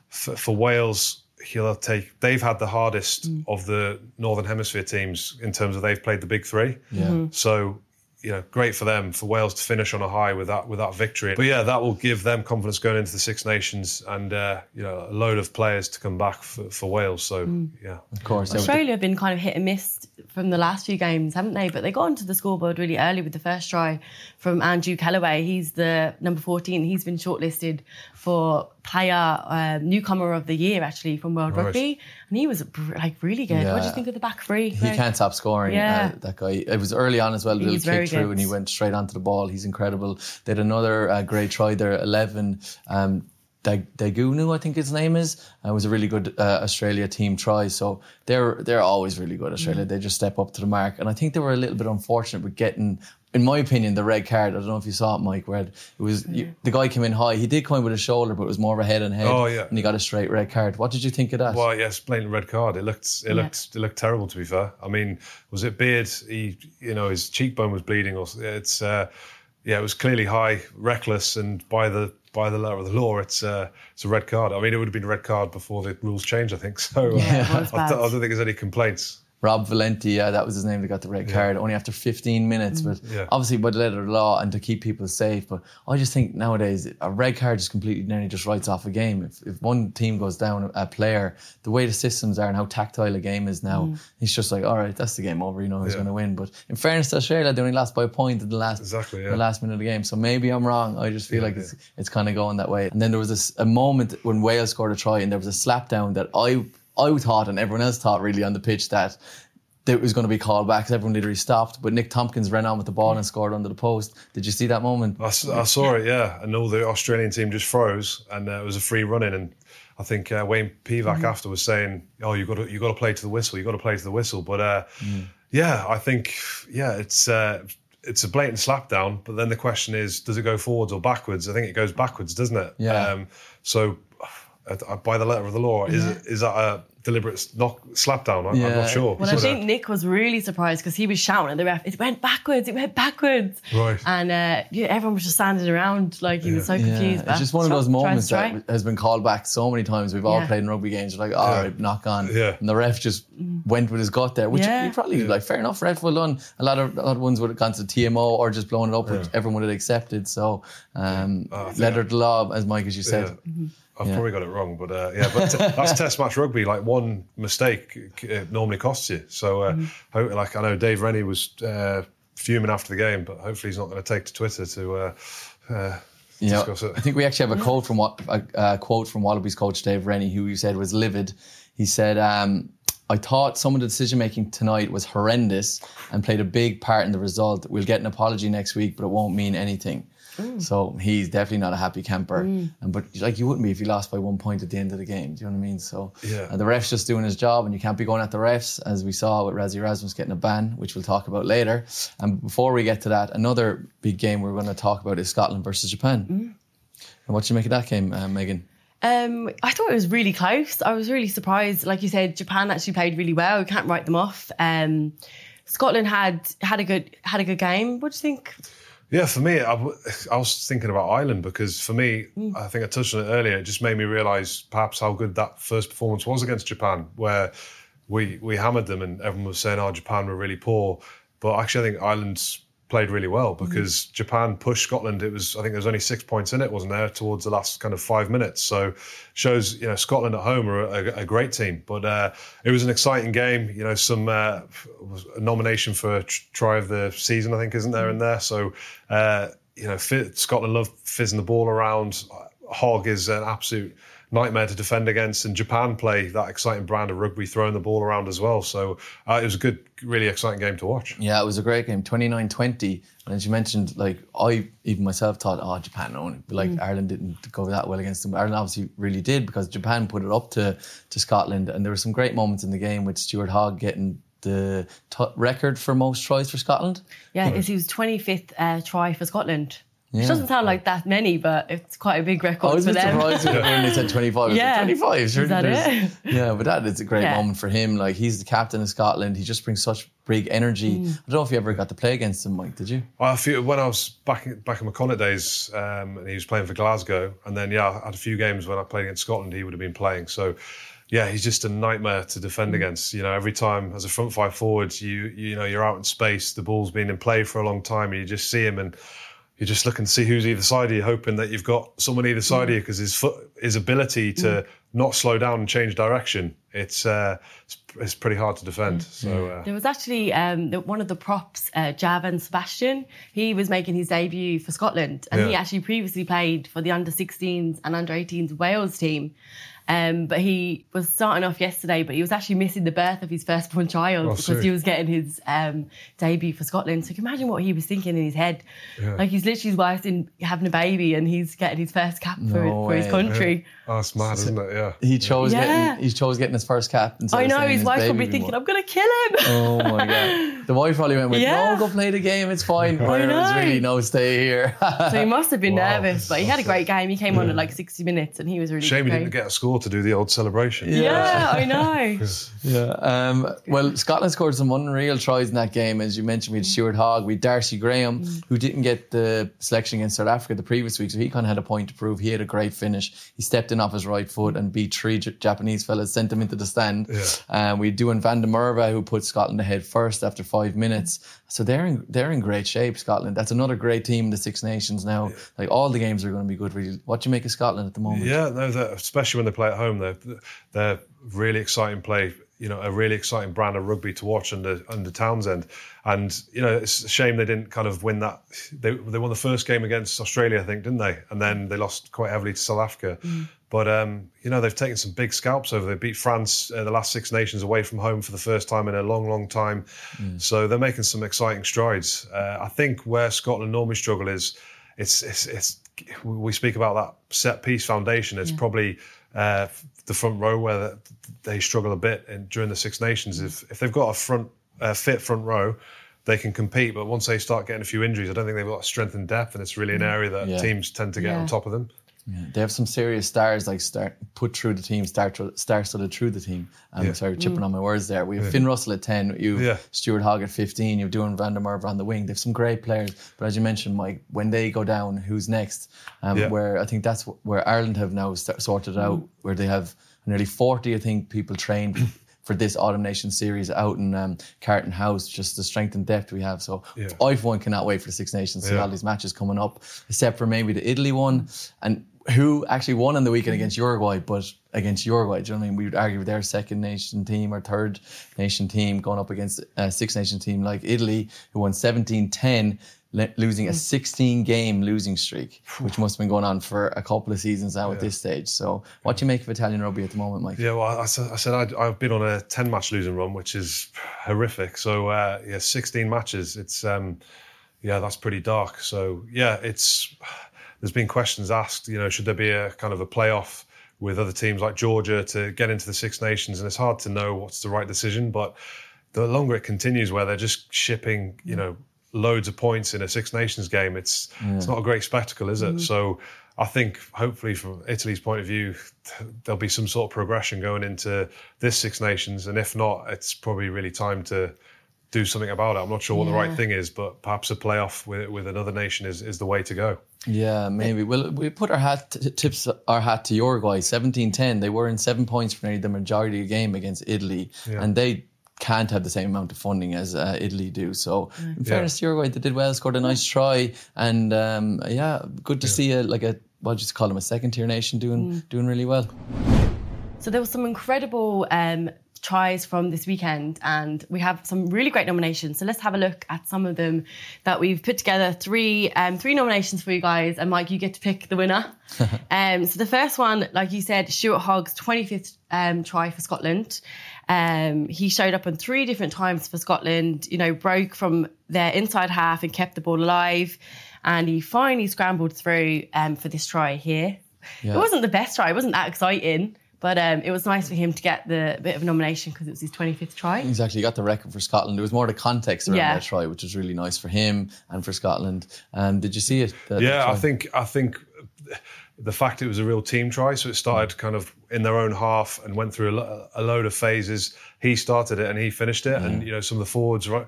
[SPEAKER 1] for, for Wales, he'll take. They've had the hardest of the Northern Hemisphere teams in terms of they've played the big three.
[SPEAKER 2] Yeah.
[SPEAKER 1] So, you know, great for them for Wales to finish on a high with that with that victory. But yeah, that will give them confidence going into the Six Nations and uh, you know a load of players to come back for, for Wales. So yeah,
[SPEAKER 2] Of course, yeah, with the-
[SPEAKER 4] Australia have been kind of hit and miss from the last few games, haven't they? But they got onto the scoreboard really early with the first try from Andrew Kellaway. He's the number 14. He's been shortlisted for player um, newcomer of the year, actually, from World
[SPEAKER 1] Right.
[SPEAKER 4] Rugby. And he was like really good. What do you think of the back three?
[SPEAKER 2] He can't stop scoring.
[SPEAKER 4] Yeah.
[SPEAKER 2] uh, that guy. It was early on as well. A little
[SPEAKER 4] He's very
[SPEAKER 2] kick through,
[SPEAKER 4] good.
[SPEAKER 2] and he went straight onto the ball. He's incredible. They had another uh, great try there. Eleven. Um, Daugunu, I think his name is. Uh, it was a really good uh, Australia team try. So they're they're always really good. Australia,
[SPEAKER 4] Mm.
[SPEAKER 2] they just step up to the mark, and I think they were a little bit unfortunate with getting. In my opinion, the red card. I don't know if you saw it, Mike. Where it was you, the guy came in high. He did come in with a shoulder, but it was more of a head and head.
[SPEAKER 1] Oh, yeah.
[SPEAKER 2] and he got a straight red card. What did you think of that?
[SPEAKER 1] Well, yes, plain red card. It looked, it
[SPEAKER 4] Yeah.
[SPEAKER 1] looked, it looked terrible. To be fair, I mean, was it Beard? He, you know, his cheekbone was bleeding. Or it's, uh, yeah, it was clearly high, reckless, and by the by the letter of the law, it's uh, it's a red card. I mean, it would have been a red card before the rules changed. I think so. uh,
[SPEAKER 4] Yeah, it
[SPEAKER 1] I, I don't think there's any complaints.
[SPEAKER 2] Rob Valetini, yeah, that was his name that got the red card only after 15 minutes. Mm, but
[SPEAKER 1] Yeah.
[SPEAKER 2] obviously, by the letter of the law and to keep people safe. But I just think nowadays a red card just completely nearly just writes off a game. If, if one team goes down a player, the way the systems are and how tactile a game is now, mm. it's just like, all right, that's the game over. You know who's
[SPEAKER 1] Yeah.
[SPEAKER 2] going to win. But in fairness to Australia, they only lost by a point in the last
[SPEAKER 1] Exactly, yeah.
[SPEAKER 2] the last minute of the game. So maybe I'm wrong. I just feel like it's it's kind of going that way. And then there was this, a moment when Wales scored a try and there was a slap down that I I thought and everyone else thought really on the pitch that it was going to be called back because everyone literally stopped. But Nick Tompkins ran on with the ball and scored under the post. Did you see that moment?
[SPEAKER 1] I saw it, yeah, and all the Australian team just froze, and uh, it was a free running. And I think uh, Wayne Pivac after was saying, "Oh, you got to you got to play to the whistle. You got to play to the whistle." But uh, yeah, I think yeah, it's uh, it's a blatant slapdown. But then the question is, does it go forwards or backwards? I think it goes backwards, doesn't it?
[SPEAKER 2] Yeah.
[SPEAKER 1] Um, so by the letter of the law, is it, is that a deliberate knock slapdown? I, I'm not sure.
[SPEAKER 4] Well, I
[SPEAKER 1] uh,
[SPEAKER 4] think Nick was really surprised because he was shouting at the ref. It went backwards. It went backwards.
[SPEAKER 1] Right.
[SPEAKER 4] And uh, yeah, everyone was just standing around like he was so confused.
[SPEAKER 2] it's just one of those moments that has been called back so many times. We've all
[SPEAKER 4] Yeah.
[SPEAKER 2] played in rugby games. You're like, all
[SPEAKER 1] Yeah.
[SPEAKER 2] right, knock on.
[SPEAKER 1] Yeah.
[SPEAKER 2] And the ref just went with his gut there, which
[SPEAKER 4] Yeah.
[SPEAKER 2] you probably like, fair enough, ref, well done. A lot of other ones would have gone to TMO or just blown it up, which everyone would have accepted. So, um,
[SPEAKER 1] Oh, I think
[SPEAKER 2] letter of the law, as Mike, as you said.
[SPEAKER 1] Yeah.
[SPEAKER 4] Mm-hmm.
[SPEAKER 1] I've
[SPEAKER 2] Yeah.
[SPEAKER 1] probably got it wrong, but uh, yeah, but t- that's Test match rugby. Like one mistake uh, normally costs you. So, uh,
[SPEAKER 4] Mm-hmm.
[SPEAKER 1] ho- like I know Dave Rennie was uh, fuming after the game, but hopefully he's not going to take to Twitter to uh, uh,
[SPEAKER 2] You know,
[SPEAKER 1] discuss it.
[SPEAKER 2] I think we actually have a quote from what a, a quote from Wallabies coach Dave Rennie, who you said was livid. He said, um, "I thought some of the decision making tonight was horrendous and played a big part in the result. We'll get an apology next week, but it won't mean anything." So he's definitely not a happy camper, and but like you wouldn't be if you lost by one point at the end of the game. Do you know what I mean? So
[SPEAKER 1] Yeah.
[SPEAKER 2] uh, the ref's just doing his job, and you can't be going at the refs, as we saw with Rassie Erasmus getting a ban, which we'll talk about later. And before we get to that, another big game we're going to talk about is Scotland versus Japan. And what do you make of that game, uh, Megan?
[SPEAKER 4] Um, I thought it was really close. I was really surprised. Like you said, Japan actually played really well. You can't write them off. Um, Scotland had had a good had a good game. What do you think?
[SPEAKER 1] Yeah, for me, I was thinking about Ireland because for me,
[SPEAKER 4] Mm.
[SPEAKER 1] I think I touched on it earlier. It just made me realise perhaps how good that first performance was against Japan, where we we hammered them and everyone was saying, "Oh, Japan were really poor," but actually, I think Ireland's played really well
[SPEAKER 4] Mm-hmm.
[SPEAKER 1] because Japan pushed Scotland. It was I think there was only six points in it, wasn't there, towards the last kind of five minutes. So shows you know Scotland at home are a, a great team, but uh, it was an exciting game. You know, some uh, a nomination for try of the season, I think, isn't there in there? So uh, you know, Scotland love fizzing the ball around. Hogg is an absolute nightmare to defend against, and Japan play that exciting brand of rugby, throwing the ball around as well. So uh, it was a good, really exciting game to watch.
[SPEAKER 2] Yeah, it was a great game, 29-20. And as you mentioned, like I even myself thought, oh, Japan own it. But like Ireland didn't go that well against them. Ireland obviously really did because Japan put it up to, to Scotland. And there were some great moments in the game with Stuart Hogg getting the t- record for most tries for Scotland.
[SPEAKER 4] Yeah, it's his 25th uh, try for Scotland.
[SPEAKER 2] Yeah.
[SPEAKER 4] Which doesn't sound like that many, but it's quite a big record
[SPEAKER 2] I was
[SPEAKER 4] for them.
[SPEAKER 2] surprised when they said 25.
[SPEAKER 4] Yeah.
[SPEAKER 2] like, 25? Sure,
[SPEAKER 4] Is that it?
[SPEAKER 2] Yeah, but that is a great
[SPEAKER 4] Yeah.
[SPEAKER 2] moment for him. Like, he's the captain of Scotland. He just brings such big energy.
[SPEAKER 4] Mm.
[SPEAKER 2] I don't know if you ever got to play against him, Mike, did you?
[SPEAKER 1] I feel when I was back in, back in my Connacht days, um, and he was playing for Glasgow, and then yeah, I had a few games when I played against Scotland. He would have been playing. So yeah, he's just a nightmare to defend against. You know, every time as a front five forward, you you know you're out in space, the ball's been in play for a long time, and you just see him and. You're just looking to see who's either side of you, hoping that you've got someone either side of you because his foot, his ability to not slow down and change direction, it's uh, it's it's pretty hard to defend. So uh,
[SPEAKER 4] There was actually um, the, one of the props, uh, Javan Sebastian. He was making his debut for Scotland, and he actually previously played for the under 16s and under 18s Wales team. Um, but he was starting off yesterday, but he was actually missing the birth of his firstborn child
[SPEAKER 1] Oh,
[SPEAKER 4] because
[SPEAKER 1] serious?
[SPEAKER 4] he was getting his um, debut for Scotland. So you can imagine what he was thinking in his head. Like he's literally his wife's in having a baby, and he's getting his first cap for,
[SPEAKER 2] No
[SPEAKER 4] for his
[SPEAKER 2] way.
[SPEAKER 4] country.
[SPEAKER 1] oh, it's mad, isn't it? Yeah.
[SPEAKER 2] He chose
[SPEAKER 4] Yeah.
[SPEAKER 2] getting he chose getting his first cap. instead
[SPEAKER 4] I
[SPEAKER 2] of
[SPEAKER 4] know
[SPEAKER 2] saying
[SPEAKER 4] his wife
[SPEAKER 2] baby
[SPEAKER 4] would be thinking,
[SPEAKER 2] won.
[SPEAKER 4] "I'm gonna kill him."
[SPEAKER 2] Oh my god! The wife probably went with,
[SPEAKER 4] Yeah.
[SPEAKER 2] "No, go play the game. It's fine." Where it was really, "No, stay here."
[SPEAKER 4] So he must have been
[SPEAKER 1] Wow.
[SPEAKER 4] nervous, but he had a great game. He came on at like 60 minutes, and he was really
[SPEAKER 1] Shame he didn't get a score to do the old celebration.
[SPEAKER 4] Yeah, I know.
[SPEAKER 2] yeah. Um, well, Scotland scored some unreal tries in that game, as you mentioned. We had Stuart Hogg, we had Darcy Graham, who didn't get the selection against South Africa the previous week, so he kind of had a point to prove. He had a great finish. He stepped in off his right foot and beat three J- Japanese fellas, sent them into the stand.
[SPEAKER 1] Yeah.
[SPEAKER 2] Um, we had Duan van der Merwe, who put Scotland ahead first after five minutes. So they're in they're in great shape, Scotland. That's another great team in the Six Nations now. Like all the games are going to be good. Really, what do you make of Scotland at the moment?
[SPEAKER 1] Yeah, no, especially when they play at home, they're they're really exciting play. You know, a really exciting brand of rugby to watch under under Townsend, and you know it's a shame they didn't kind of win that. They they won the first game against Australia, I think, didn't they? And then they lost quite heavily to South Africa. But um, you know they've taken some big scalps over. They beat France uh, the last Six Nations away from home for the first time in a long, long time. So they're making some exciting strides. Uh, I think where Scotland normally struggle is it's it's it's we speak about that set piece foundation. It's probably uh, the front row where they struggle a bit in, during the Six Nations. If if they've got a front uh, fit front row, they can compete. But once they start getting a few injuries, I don't think they've got strength and depth, and it's really an area that
[SPEAKER 2] Yeah.
[SPEAKER 1] teams tend to get
[SPEAKER 4] Yeah.
[SPEAKER 1] on top of them.
[SPEAKER 2] They have some serious stars like start put through the team, start star studded through the team. Um,
[SPEAKER 1] Yeah.
[SPEAKER 2] Sorry, chipping on my words there. We have Finn Russell at ten. You have
[SPEAKER 1] Yeah.
[SPEAKER 2] Stuart Hogg at fifteen. You've Duan van der Merwe on the wing. They have some great players, but as you mentioned, Mike, when they go down, who's next? Um,
[SPEAKER 1] Yeah.
[SPEAKER 2] Where I think that's where Ireland have now sorted out, where they have nearly forty, I think, people trained. For this Autumn Nation series out in um, Carton House, just the strength and depth we have. So
[SPEAKER 1] Yeah.
[SPEAKER 2] I, for one, cannot wait for the Six Nations. See
[SPEAKER 1] Yeah.
[SPEAKER 2] all these matches coming up, except for maybe the Italy one, and who actually won on the weekend against Uruguay, but against Uruguay, do you know what I mean? We would argue with their second nation team or third nation team going up against a six nation team like Italy, who won 17 10, le- losing a 16 game losing streak, which must have been going on for a couple of seasons now at this stage. So, what do you make of Italian rugby at the moment, Mike?
[SPEAKER 1] Yeah, well, I, said- I said I'd, I've been on a ten match losing run, which is horrific. So uh, yeah, sixteen matches. It's um, yeah, that's pretty dark. So yeah, it's there's been questions asked. You know, should there be a kind of a playoff with other teams like Georgia to get into the Six Nations? And it's hard to know what's the right decision. But the longer it continues, where they're just shipping, you know, loads of points in a Six Nations game, it's it's not a great spectacle, is it? Mm. So. I think hopefully from Italy's point of view, there'll be some sort of progression going into this Six Nations, and if not, it's probably really time to do something about it. I'm not sure what the right thing is, but perhaps a playoff with, with another nation is, is the way to go.
[SPEAKER 2] Yeah, maybe. Well, we put our hat t- tips our hat to Uruguay, 17-10. They were in seven points for nearly the majority of the game against Italy, and they can't have the same amount of funding as uh, Italy do. So, in fairness to Uruguay, they did well, scored a nice try, and um, yeah, good to see a like a what do you call them a second tier nation doing doing really well.
[SPEAKER 4] So there was some incredible um, tries from this weekend, and we have some really great nominations. So let's have a look at some of them that we've put together. Three um, three nominations for you guys, and Mike, you get to pick the winner. um, so the first one, like you said, Stuart Hogg's 25th um, try for Scotland. Um, he showed up on three different times for Scotland. You know, broke from their inside half and kept the ball alive, and he finally scrambled through um, for this try here. It wasn't the best try. It wasn't that exciting. But um, it was nice for him to get the bit of a nomination because it was his 25th try.
[SPEAKER 2] Exactly, he got the record for Scotland. There was more the context around
[SPEAKER 4] Yeah.
[SPEAKER 2] that try, which was really nice for him and for Scotland. Um, did you see it? the- the
[SPEAKER 1] Yeah, I think I think the fact it was a real team try, so it started kind of in their own half and went through a, a load of phases. He started it and he finished it, and you know some of the forwards run,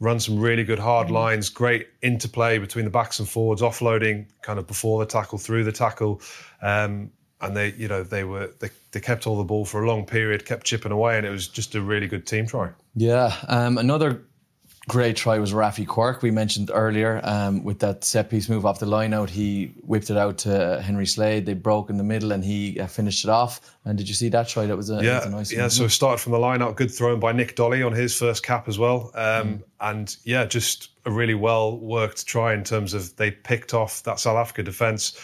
[SPEAKER 1] run some really good hard lines, great interplay between the backs and forwards, offloading kind of before the tackle, through the tackle. Um, and they, you know, they were they, they kept all the ball for a long period, kept chipping away, and it was just a really good team try.
[SPEAKER 2] Yeah, um, another great try was Raffi Quirke. We mentioned earlier um, with that set piece move off the line out. He whipped it out to Henry Slade. They broke in the middle and he uh, finished it off. And did you see that try? That was a,
[SPEAKER 1] yeah,
[SPEAKER 2] was a nice
[SPEAKER 1] yeah.
[SPEAKER 2] one.
[SPEAKER 1] So it started from the line out. Good thrown by Nick Dolly on his first cap as well. Um, And yeah, just a really well worked try in terms of they picked off that South Africa defence.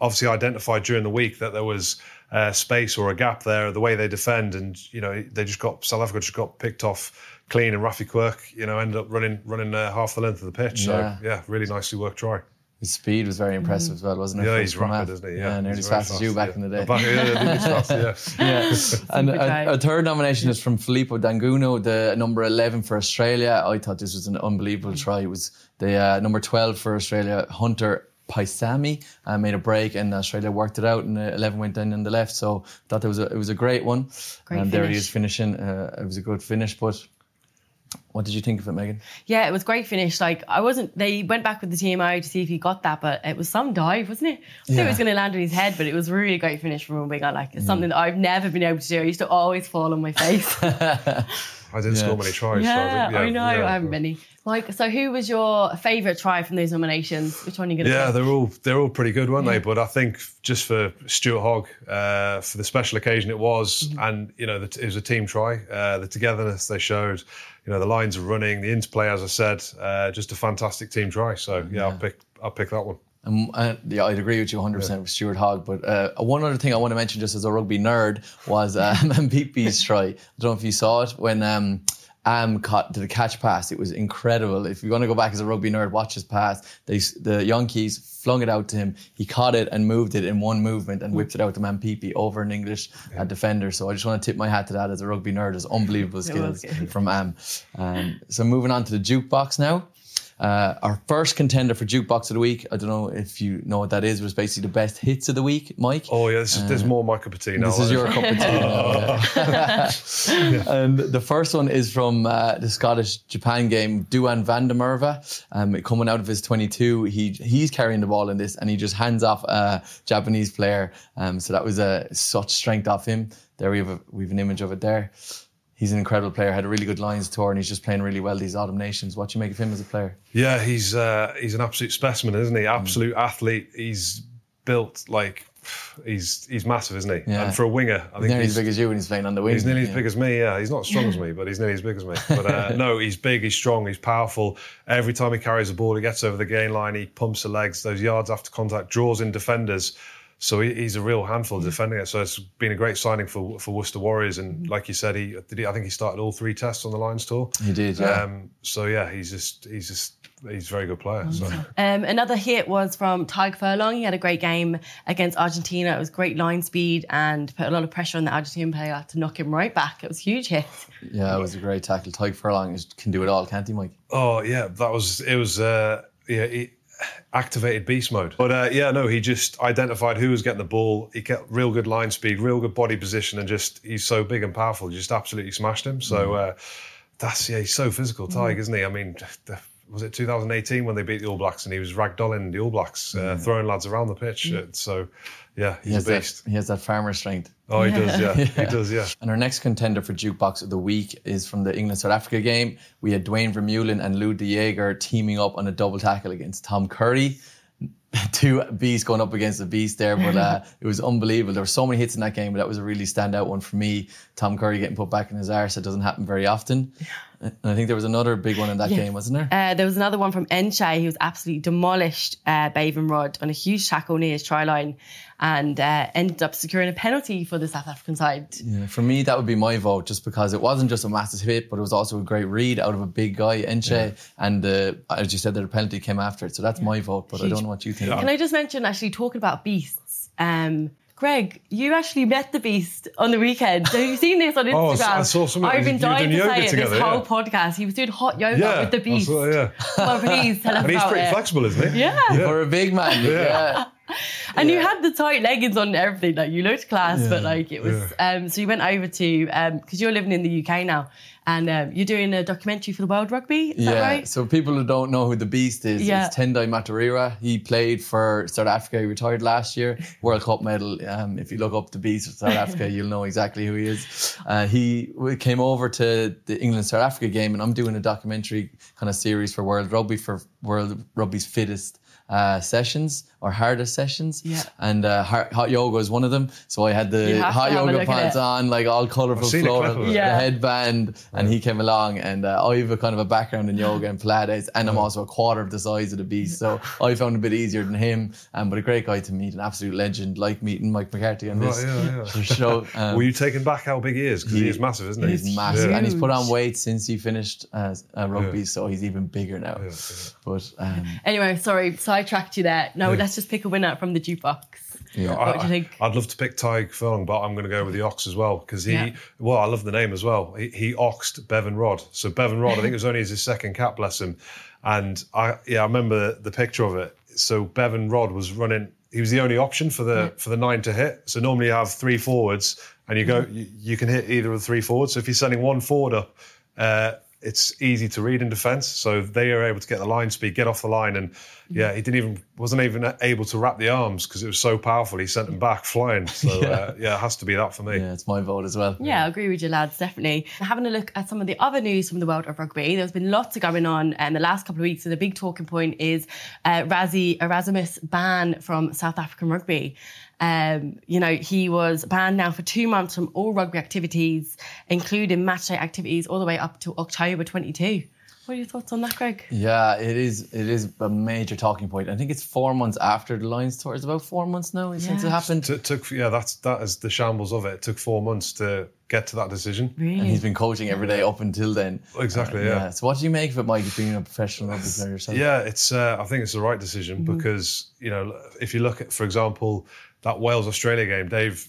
[SPEAKER 1] Obviously identified during the week that there was uh, space or a gap there. The way they defend, and you know they just got South Africa just got picked off clean, and Raffi Quirke, you know, ended up running running uh, half the length of the pitch.
[SPEAKER 2] Yeah.
[SPEAKER 1] So yeah, really nicely worked try.
[SPEAKER 2] His speed was very impressive as well, wasn't it?
[SPEAKER 1] Yeah,
[SPEAKER 2] From-
[SPEAKER 1] he's
[SPEAKER 2] from
[SPEAKER 1] rapid, isn't he?
[SPEAKER 2] Yeah, nearly as
[SPEAKER 1] very
[SPEAKER 2] fast as you back
[SPEAKER 1] yeah.
[SPEAKER 2] in the day.
[SPEAKER 1] Back, yeah, I think he's fast, yeah.
[SPEAKER 2] And a, a third nomination is from Filipo Daugunu, the number 11 for Australia. I thought this was an unbelievable try. It was the uh, number 12 for Australia, Hunter Paisami, uh, made a break and Australia worked it out and uh, 11 went in on the left. So I thought that was a, it was a great one.
[SPEAKER 4] Great
[SPEAKER 2] and there he is finishing. Uh, it was a good finish, but what did you think of it, Megan?
[SPEAKER 4] Yeah, it was great finish. Like I wasn't. They went back with the TMO to see if he got that, but it was some dive, wasn't it? I think it was going to land on his head, but it was really a great finish from a big guy. Like it's mm. something that I've never been able to do. I used to always fall on my face.
[SPEAKER 1] I didn't score many tries. so I,
[SPEAKER 4] yeah,
[SPEAKER 1] think,
[SPEAKER 4] I know.
[SPEAKER 1] yeah.
[SPEAKER 4] I haven't many. Like, so who was your favourite try from those nominations? Which one are you going to?
[SPEAKER 1] Yeah,
[SPEAKER 4] pick?
[SPEAKER 1] they're all they're all pretty good, weren't they? But I think just for Stuart Hogg, uh, for the special occasion it was,
[SPEAKER 4] Mm-hmm.
[SPEAKER 1] and you know, the, it was a team try. Uh, the togetherness they showed, you know, the lines are running, the interplay, as I said, uh, just a fantastic team try. So yeah, I'll pick I'll pick that one.
[SPEAKER 2] Um, uh, yeah, I'd agree with you 100% with Stuart Hogg. But uh, one other thing I want to mention, just as a rugby nerd, was um, Mpepe's try. I don't know if you saw it when um, Am caught did a catch pass. It was incredible. If you want to go back as a rugby nerd, watch his pass. They, the Yankees flung it out to him. He caught it and moved it in one movement and whipped it out to Mampipi over an English uh, defender. So I just want to tip my hat to that as a rugby nerd. It's unbelievable skills from Am. Um, so moving on to the jukebox now. Uh, our first contender for jukebox of the week. I don't know if you know what that is. Was basically the best hits of the week, Mike.
[SPEAKER 1] Oh yeah, this is, there's more my cup of tea now.
[SPEAKER 2] Uh, This is your cup of tea. now, yeah. and the first one is from uh, the Scottish Japan game. Duhan van der Merwe, um, coming out of his 22, he he's carrying the ball in this, and he just hands off a Japanese player. Um, so that was uh, such strength off him. There we have a, we have an image of it there. He's an incredible player. Had a really good Lions tour, and he's just playing really well these autumn nations. What do you make of him as a player?
[SPEAKER 1] Yeah, he's uh, he's an absolute specimen, isn't
[SPEAKER 2] Mm.
[SPEAKER 1] he? Absolute athlete. He's built like he's he's massive, isn't he?
[SPEAKER 2] Yeah.
[SPEAKER 1] And for a winger, I think
[SPEAKER 2] Nearly
[SPEAKER 1] he's,
[SPEAKER 2] as big as you when he's playing on the wing.
[SPEAKER 1] He's nearly as big as me. Yeah, he's not as strong as me, but he's nearly as big as me. But uh, no, he's big, he's strong, he's powerful. Every time he carries the ball, he gets over the gain line, he pumps the legs, those yards after contact, draws in defenders. So he, he's a real handful defending it. So it's been a great signing for for Worcester Warriors. And like you said, he, did he I think he started all three tests on the Lions tour.
[SPEAKER 2] He did, yeah.
[SPEAKER 1] Um, so yeah, he's just he's just he's a very good player. So.
[SPEAKER 4] Um, another hit was from Tadhg Furlong. He had a great game against Argentina. It was great line speed and put a lot of pressure on the Argentine player to knock him right back. It was a huge hit.
[SPEAKER 2] Yeah, it was a great tackle. Tadhg Furlong is, can do it all, can't he, Mike?
[SPEAKER 1] Oh yeah, that was it. Was uh, yeah, he activated beast mode. But uh, yeah, no, he just identified who was getting the ball. He kept real good line speed, real good body position, and just he's so big and powerful. He just absolutely smashed him. So uh, that's yeah, he's so physical, Tadhg, isn't he? I mean. The, was it 2018 when they beat the All Blacks and he was ragdolling the All Blacks, uh, throwing lads around the pitch? Uh, so, yeah, he's
[SPEAKER 2] has,
[SPEAKER 1] a
[SPEAKER 2] that,
[SPEAKER 1] beast.
[SPEAKER 2] he has that farmer strength.
[SPEAKER 1] Oh, he does, yeah. He does, yeah.
[SPEAKER 2] And our next contender for Jukebox of the Week is from the England South Africa game. We had Duane Vermeulen and Lood de Jager teaming up on a double tackle against Tom Curry. Two beasts going up against a beast there, but uh, it was unbelievable. There were so many hits in that game, but that was a really standout one for me. Tom Curry getting put back in his arse. That doesn't happen very often. And I think there was another big one in that
[SPEAKER 4] Yeah.
[SPEAKER 2] game, wasn't there?
[SPEAKER 4] Uh, there was another one from Nché. He was absolutely demolished uh, Bevan Rodd on a huge tackle near his try line and uh, ended up securing a penalty for the South African side.
[SPEAKER 2] Yeah, for me, that would be my vote, just because it wasn't just a massive hit, but it was also a great read out of a big guy, Nché, and uh, as you said, the penalty came after it. So that's my vote, but I don't know what you think.
[SPEAKER 4] Can I just mention, actually, talking about beasts? Um, Greg, you actually met the beast on the weekend. Have you seen this on Instagram?
[SPEAKER 1] Oh, I saw- I saw some of it.
[SPEAKER 4] I've been dying
[SPEAKER 1] doing
[SPEAKER 4] to
[SPEAKER 1] yoga
[SPEAKER 4] say it
[SPEAKER 1] together,
[SPEAKER 4] this whole
[SPEAKER 1] yeah.
[SPEAKER 4] podcast. He was doing hot yoga
[SPEAKER 1] Yeah.
[SPEAKER 4] with the beast.
[SPEAKER 1] saw- yeah.
[SPEAKER 4] Well, please tell us
[SPEAKER 1] And he's
[SPEAKER 4] about
[SPEAKER 1] pretty
[SPEAKER 4] it.
[SPEAKER 1] flexible, isn't he?
[SPEAKER 4] Yeah.
[SPEAKER 2] For a big man, yeah.
[SPEAKER 4] And you had the tight leggings on and everything. Like you looked class, but like it was. Um, so you went over to because you're living in the UK now. And um, you're doing a documentary for the World Rugby. Is that
[SPEAKER 2] yeah.
[SPEAKER 4] right?
[SPEAKER 2] So people who don't know who the Beast is,
[SPEAKER 4] Yeah.
[SPEAKER 2] it's Tendai Mtawarira. He played for South Africa. He retired last year. World Cup medal. Um, if you look up the Beast of South Africa, you'll know exactly who he is. Uh, he came over to the England South Africa game, and I'm doing a documentary kind of series for World Rugby for World Rugby's fittest. Uh, sessions or hardest sessions,
[SPEAKER 4] Yeah.
[SPEAKER 2] and uh, hot, hot yoga is one of them. So I had the hot
[SPEAKER 4] to have a
[SPEAKER 2] yoga pants on, like all colourful
[SPEAKER 1] I've seen a clip
[SPEAKER 2] floral,
[SPEAKER 1] of
[SPEAKER 2] the
[SPEAKER 4] Yeah.
[SPEAKER 2] headband, and he came along. And uh, I have a kind of a background in yoga and Pilates, and I'm also a quarter of the size of the beast, so I found it a bit easier than him. Um, but a great guy to meet, an absolute legend, like meeting Mike McCarthy on this
[SPEAKER 1] Right, yeah, yeah.
[SPEAKER 2] show. Um,
[SPEAKER 1] Were you taking back how big he is? Because he, is massive, isn't he?
[SPEAKER 2] He's massive,
[SPEAKER 1] Yeah.
[SPEAKER 2] and he's put on weight since he finished uh, uh, rugby,
[SPEAKER 1] Yeah.
[SPEAKER 2] so he's even bigger now.
[SPEAKER 1] Yeah, yeah.
[SPEAKER 2] But um,
[SPEAKER 4] Anyway, sorry, sidetracked you there. No, let's just pick a winner from the jukebox.
[SPEAKER 2] yeah.
[SPEAKER 4] What do you think?
[SPEAKER 1] I, would love to pick Tadhg Furlong, but I'm going to go with the Ox as well because he.
[SPEAKER 4] Yeah.
[SPEAKER 1] Well, I love the name as well. He, he oxed Bevan Rodd. So Bevan Rodd, I think it was only his second cap, bless him. And I, yeah, I remember the picture of it. So Bevan Rodd was running. He was the only option for the for the nine to hit. So normally you have three forwards, and you go,
[SPEAKER 4] Mm-hmm.
[SPEAKER 1] you, you can hit either of the three forwards. So if you're sending one forward up, uh, it's easy to read in defence. So they are able to get the line speed, get off the line, and yeah, he didn't even wasn't even able to wrap the arms because it was so powerful. He sent them back flying. So yeah, uh, yeah it has to be that for me.
[SPEAKER 2] yeah, it's my vote as well.
[SPEAKER 4] Yeah, I agree with you, lads, definitely. Having a look at some of the other news from the world of rugby, there's been lots of going on in the last couple of weeks. So the big talking point is uh, Rassie Erasmus ban from South African rugby. Um, you know, he was banned now for two months from all rugby activities, including matchday activities, all the way up to October 22. What are your thoughts on that, Greg?
[SPEAKER 2] Yeah, it is. It is a major talking point. I think it's four months after the Lions tour. It's about four months now since it happened.
[SPEAKER 1] It took yeah, that's that is the shambles of it. It took four months to get to that decision.
[SPEAKER 4] Really?
[SPEAKER 2] And he's been coaching every day up until then.
[SPEAKER 1] Exactly, yeah.
[SPEAKER 2] So what do you make of it, Mike, being a professional rugby player yourself?
[SPEAKER 1] Yeah, it's. Uh, I think it's the right decision because you know if you look at, for example, that Wales Australia game, Dave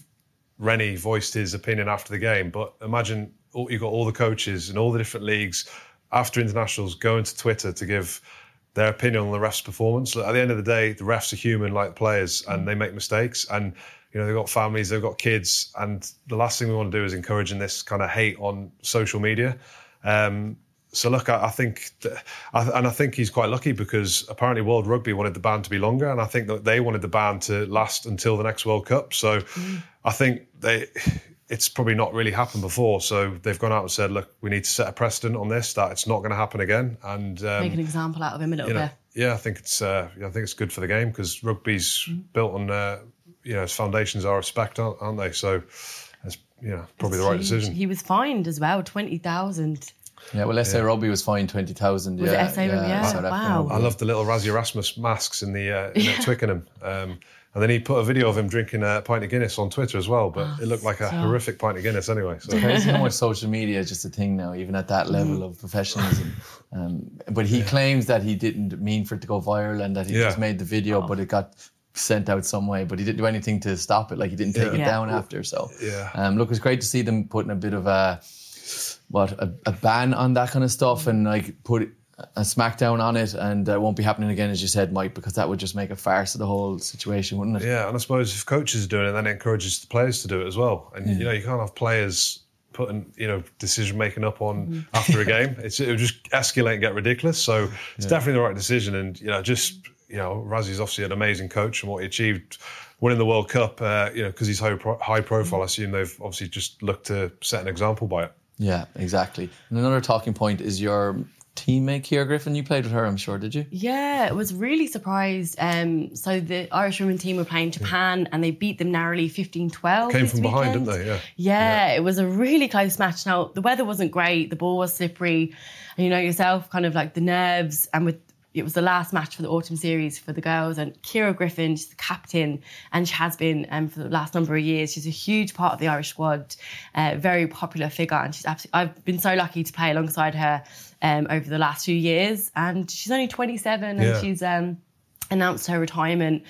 [SPEAKER 1] Rennie voiced his opinion after the game. But imagine all, you've got all the coaches in all the different leagues after internationals going to Twitter to give their opinion on the refs' performance. At the end of the day, the refs are human like players, and they make mistakes. And you know they've got families, they've got kids, and the last thing we want to do is encouraging this kind of hate on social media. Um, so look, I, I think, that, I, and I think he's quite lucky because apparently World Rugby wanted the ban to be longer, and I think that they wanted the ban to last until the next World Cup. So I think they, it's probably not really happened before. So they've gone out and said, look, we need to set a precedent on this that it's not going to happen again. And um,
[SPEAKER 4] Make an example out of him a little
[SPEAKER 1] you know,
[SPEAKER 4] bit.
[SPEAKER 1] yeah, I think it's, uh, I think it's good for the game because rugby's built on, uh, you know, its foundations are respect, aren't, aren't they? So it's, know, probably the right
[SPEAKER 4] Huge.
[SPEAKER 1] decision.
[SPEAKER 4] He was fined as well, 20,000.
[SPEAKER 2] Yeah, well, SA Rugby was fined 20,000.
[SPEAKER 4] Was it
[SPEAKER 2] yeah,
[SPEAKER 4] SA Rugby? Yeah,
[SPEAKER 2] South
[SPEAKER 4] wow.
[SPEAKER 1] I love the little Rassie Erasmus masks in the uh, in at Twickenham. Um, and then he put a video of him drinking a pint of Guinness on Twitter as well, but it looked like a
[SPEAKER 4] so-
[SPEAKER 1] horrific pint of Guinness anyway. So
[SPEAKER 2] crazy how much social media is just a thing now, even at that level of professionalism. Um, but he claims that he didn't mean for it to go viral and that he
[SPEAKER 1] Yeah.
[SPEAKER 2] just made the video, but it got sent out some way. But he didn't do anything to stop it. Like he didn't take it
[SPEAKER 4] Yeah.
[SPEAKER 2] down after. So
[SPEAKER 1] Yeah.
[SPEAKER 2] um, look, it's great to see them putting a bit of a what a, a ban on that kind of stuff and like put a smackdown on it, and uh, it won't be happening again, as you said, Mike, because that would just make a farce of the whole situation, wouldn't it?
[SPEAKER 1] yeah, and I suppose if coaches are doing it, then it encourages the players to do it as well. And you know, you can't have players putting you know decision making up on after a game. It's it would just escalate and get ridiculous. So it's definitely the right decision. And you know, just you know, Rassie's obviously an amazing coach and what he achieved. Winning the World Cup, uh, you know, because he's high, pro- high profile, I assume they've obviously just looked to set an example by it.
[SPEAKER 2] Yeah, exactly. And another talking point is your teammate Ciara Griffin. You played with her, I'm sure, did you?
[SPEAKER 4] Yeah, I was really surprised. Um, so the Irish women team were playing Japan and they beat them narrowly 15-12.
[SPEAKER 1] Came
[SPEAKER 4] this
[SPEAKER 1] from behind, didn't they? Yeah.
[SPEAKER 4] Yeah, it was a really close match. Now the weather wasn't great, the ball was slippery, and you know yourself, kind of like the nerves. And with it was the last match for the autumn series for the girls, and Ciara Griffin, she's the captain, and she has been um, for the last number of years. She's a huge part of the Irish squad, uh, very popular figure, and she's absolutely. I've been so lucky to play alongside her um, over the last few years, and she's only 27,
[SPEAKER 1] Yeah.
[SPEAKER 4] and she's um, announced her retirement.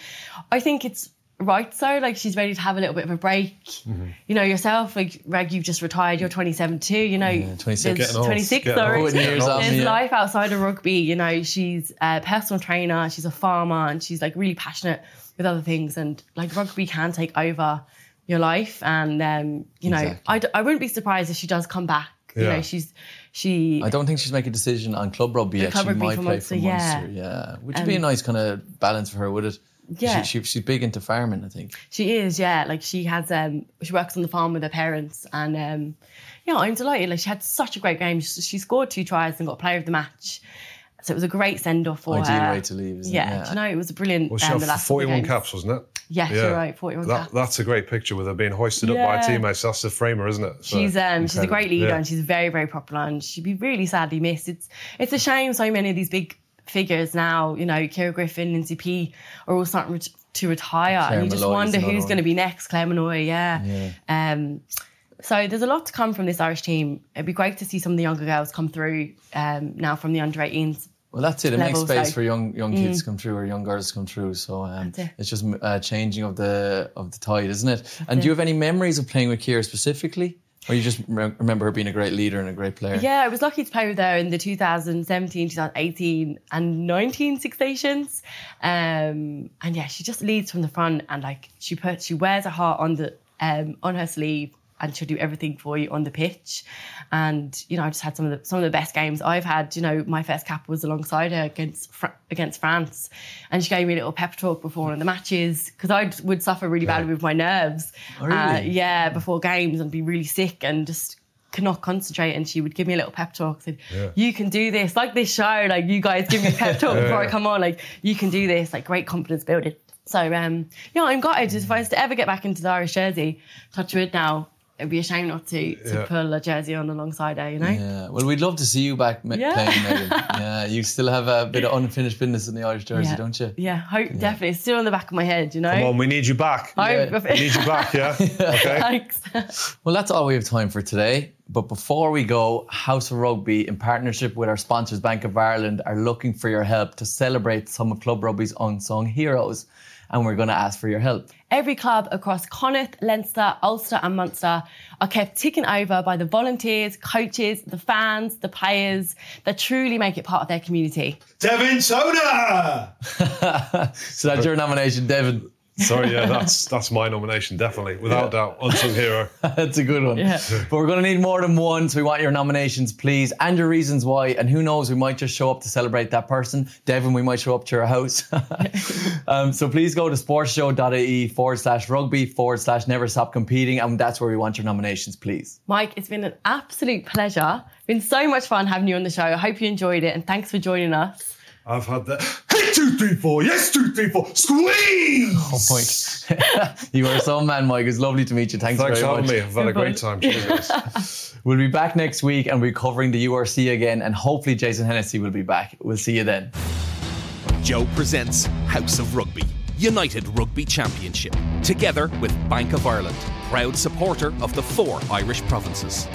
[SPEAKER 4] I think it's right so like she's ready to have a little bit of a break
[SPEAKER 1] Mm-hmm.
[SPEAKER 4] you know yourself like Greg you've just retired you're 27 too you know
[SPEAKER 2] 26.
[SPEAKER 4] there's
[SPEAKER 1] Getting old.
[SPEAKER 4] 26 sorry
[SPEAKER 1] old.
[SPEAKER 4] There's
[SPEAKER 2] Yeah.
[SPEAKER 4] life outside of rugby you know she's a personal trainer she's a farmer and she's like really passionate with other things and like rugby can take over your life and um you know
[SPEAKER 2] Exactly.
[SPEAKER 4] I, d- I wouldn't be surprised if she does come back
[SPEAKER 1] yeah.
[SPEAKER 4] You know, she's she
[SPEAKER 2] I don't think she's making a decision on club rugby yet.
[SPEAKER 4] club
[SPEAKER 2] she
[SPEAKER 4] rugby
[SPEAKER 2] might play
[SPEAKER 4] Munster,
[SPEAKER 2] for
[SPEAKER 4] yeah.
[SPEAKER 2] Munster. Yeah, which would be a nice kind of balance for her, would it?
[SPEAKER 4] Yeah.
[SPEAKER 2] She, she, she's big into farming, I think.
[SPEAKER 4] She is, yeah. Like she has, um, she works on the farm with her parents, and um, yeah, I'm delighted. Like she had such a great game. She, she scored two tries and got player of the match. So it was a great send off for
[SPEAKER 2] Ideal
[SPEAKER 4] her.
[SPEAKER 2] way to leave, isn't it?
[SPEAKER 4] yeah,
[SPEAKER 2] Yeah.
[SPEAKER 4] do you know, it was a brilliant.
[SPEAKER 1] Well, she
[SPEAKER 4] um,
[SPEAKER 1] had
[SPEAKER 4] the last
[SPEAKER 1] 41
[SPEAKER 4] games.
[SPEAKER 1] caps, wasn't it?
[SPEAKER 4] Yes, you're right, 41
[SPEAKER 1] That,
[SPEAKER 4] caps.
[SPEAKER 1] that's a great picture with her being hoisted up by her
[SPEAKER 4] Yeah.
[SPEAKER 1] teammates. That's the framer, isn't it? So,
[SPEAKER 4] She's um she's a great leader
[SPEAKER 1] Yeah.
[SPEAKER 4] and she's very very popular and she'd be really sadly missed. It's it's a shame so many of these big figures now, you know, Ciara Griffin, Lindsay P, are all starting to retire,
[SPEAKER 2] Claire
[SPEAKER 4] and you just
[SPEAKER 2] Molloy
[SPEAKER 4] wonder who's going to be next. Claire Molloy, yeah. Um, so there's a lot to come from this Irish team. It'd be great to see some of the younger girls come through um, now from the under 18s.
[SPEAKER 2] Well, that's it. It makes space
[SPEAKER 4] so-
[SPEAKER 2] for young young kids to come through or young girls to come through. So um,
[SPEAKER 4] it.
[SPEAKER 2] it's just uh, changing of the of the tide, isn't it? and do you have any memories of playing with Kira specifically, or you just re- remember her being a great leader and a great player?
[SPEAKER 4] Yeah, I was lucky to play with her in the 2017, 2018, and 19 Six Nations. Um, and yeah, she just leads from the front, and like she puts, she wears her heart on the um, on her sleeve, and she'll do everything for you on the pitch. And you know, I just had some of the some of the best games I've had. You know, my first cap was alongside her against against France, and she gave me a little pep talk before one of the matches because I would suffer really badly with my nerves.
[SPEAKER 2] Oh, really?
[SPEAKER 4] Uh, yeah, before games and be really sick and just could not concentrate and she would give me a little pep talk said
[SPEAKER 1] Yeah.
[SPEAKER 4] you can do this like this show like you guys give me a pep talk before I come on like you can do this like great confidence building so um yeah I'm gutted if I was to ever get back into the Irish jersey touch wood now it'd be a shame not to to
[SPEAKER 1] Yeah.
[SPEAKER 4] pull a jersey on alongside her you know
[SPEAKER 2] Yeah. Well, we'd love to see you back ma-
[SPEAKER 4] Yeah.
[SPEAKER 2] playing, Megan. yeah, you still have a bit of unfinished business in the Irish jersey,
[SPEAKER 4] yeah.
[SPEAKER 2] don't you?
[SPEAKER 4] yeah hope definitely it's still in the back of my head you know
[SPEAKER 1] Come on, we need you back.
[SPEAKER 4] I-
[SPEAKER 1] We need you back, yeah? Okay.
[SPEAKER 4] Thanks.
[SPEAKER 2] Well, that's all we have time for today. But before we go, House of Rugby, in partnership with our sponsors, Bank of Ireland, are looking for your help to celebrate some of Club Rugby's unsung heroes. And we're going to ask for your help.
[SPEAKER 4] Every club across Connacht, Leinster, Ulster, and Munster are kept ticking over by the volunteers, coaches, the fans, the players that truly make it part of their community.
[SPEAKER 1] Devin Soda!
[SPEAKER 2] So that's your nomination, Devon.
[SPEAKER 1] Sorry, yeah, that's that's my nomination, definitely. Without doubt. Unsung hero.
[SPEAKER 2] That's a good one.
[SPEAKER 4] Yeah.
[SPEAKER 2] But we're going to need more than one, so we want your nominations, please, and your reasons why. And who knows, we might just show up to celebrate that person. Devin, we might show up to your house. um, so please go to sportsshow.ie forward slash rugby forward slash never stop competing. And that's where we want your nominations, please.
[SPEAKER 4] Mike, it's been an absolute pleasure. Been so much fun having you on the show. I hope you enjoyed it and thanks for joining us.
[SPEAKER 1] I've had that. Hey, two, three, four. Yes, two, three, four. Squeeze!
[SPEAKER 2] Oh, Mike. you are so man, Mike. It's lovely to meet you. Thanks,
[SPEAKER 1] Thanks for
[SPEAKER 2] very
[SPEAKER 1] having me. I've had a great time. Cheers.
[SPEAKER 2] We'll be back next week and we're covering the URC again. And hopefully, Jason Hennessy will be back. We'll see you then.
[SPEAKER 3] Joe presents House of Rugby, United Rugby Championship, together with Bank of Ireland, proud supporter of the four Irish provinces.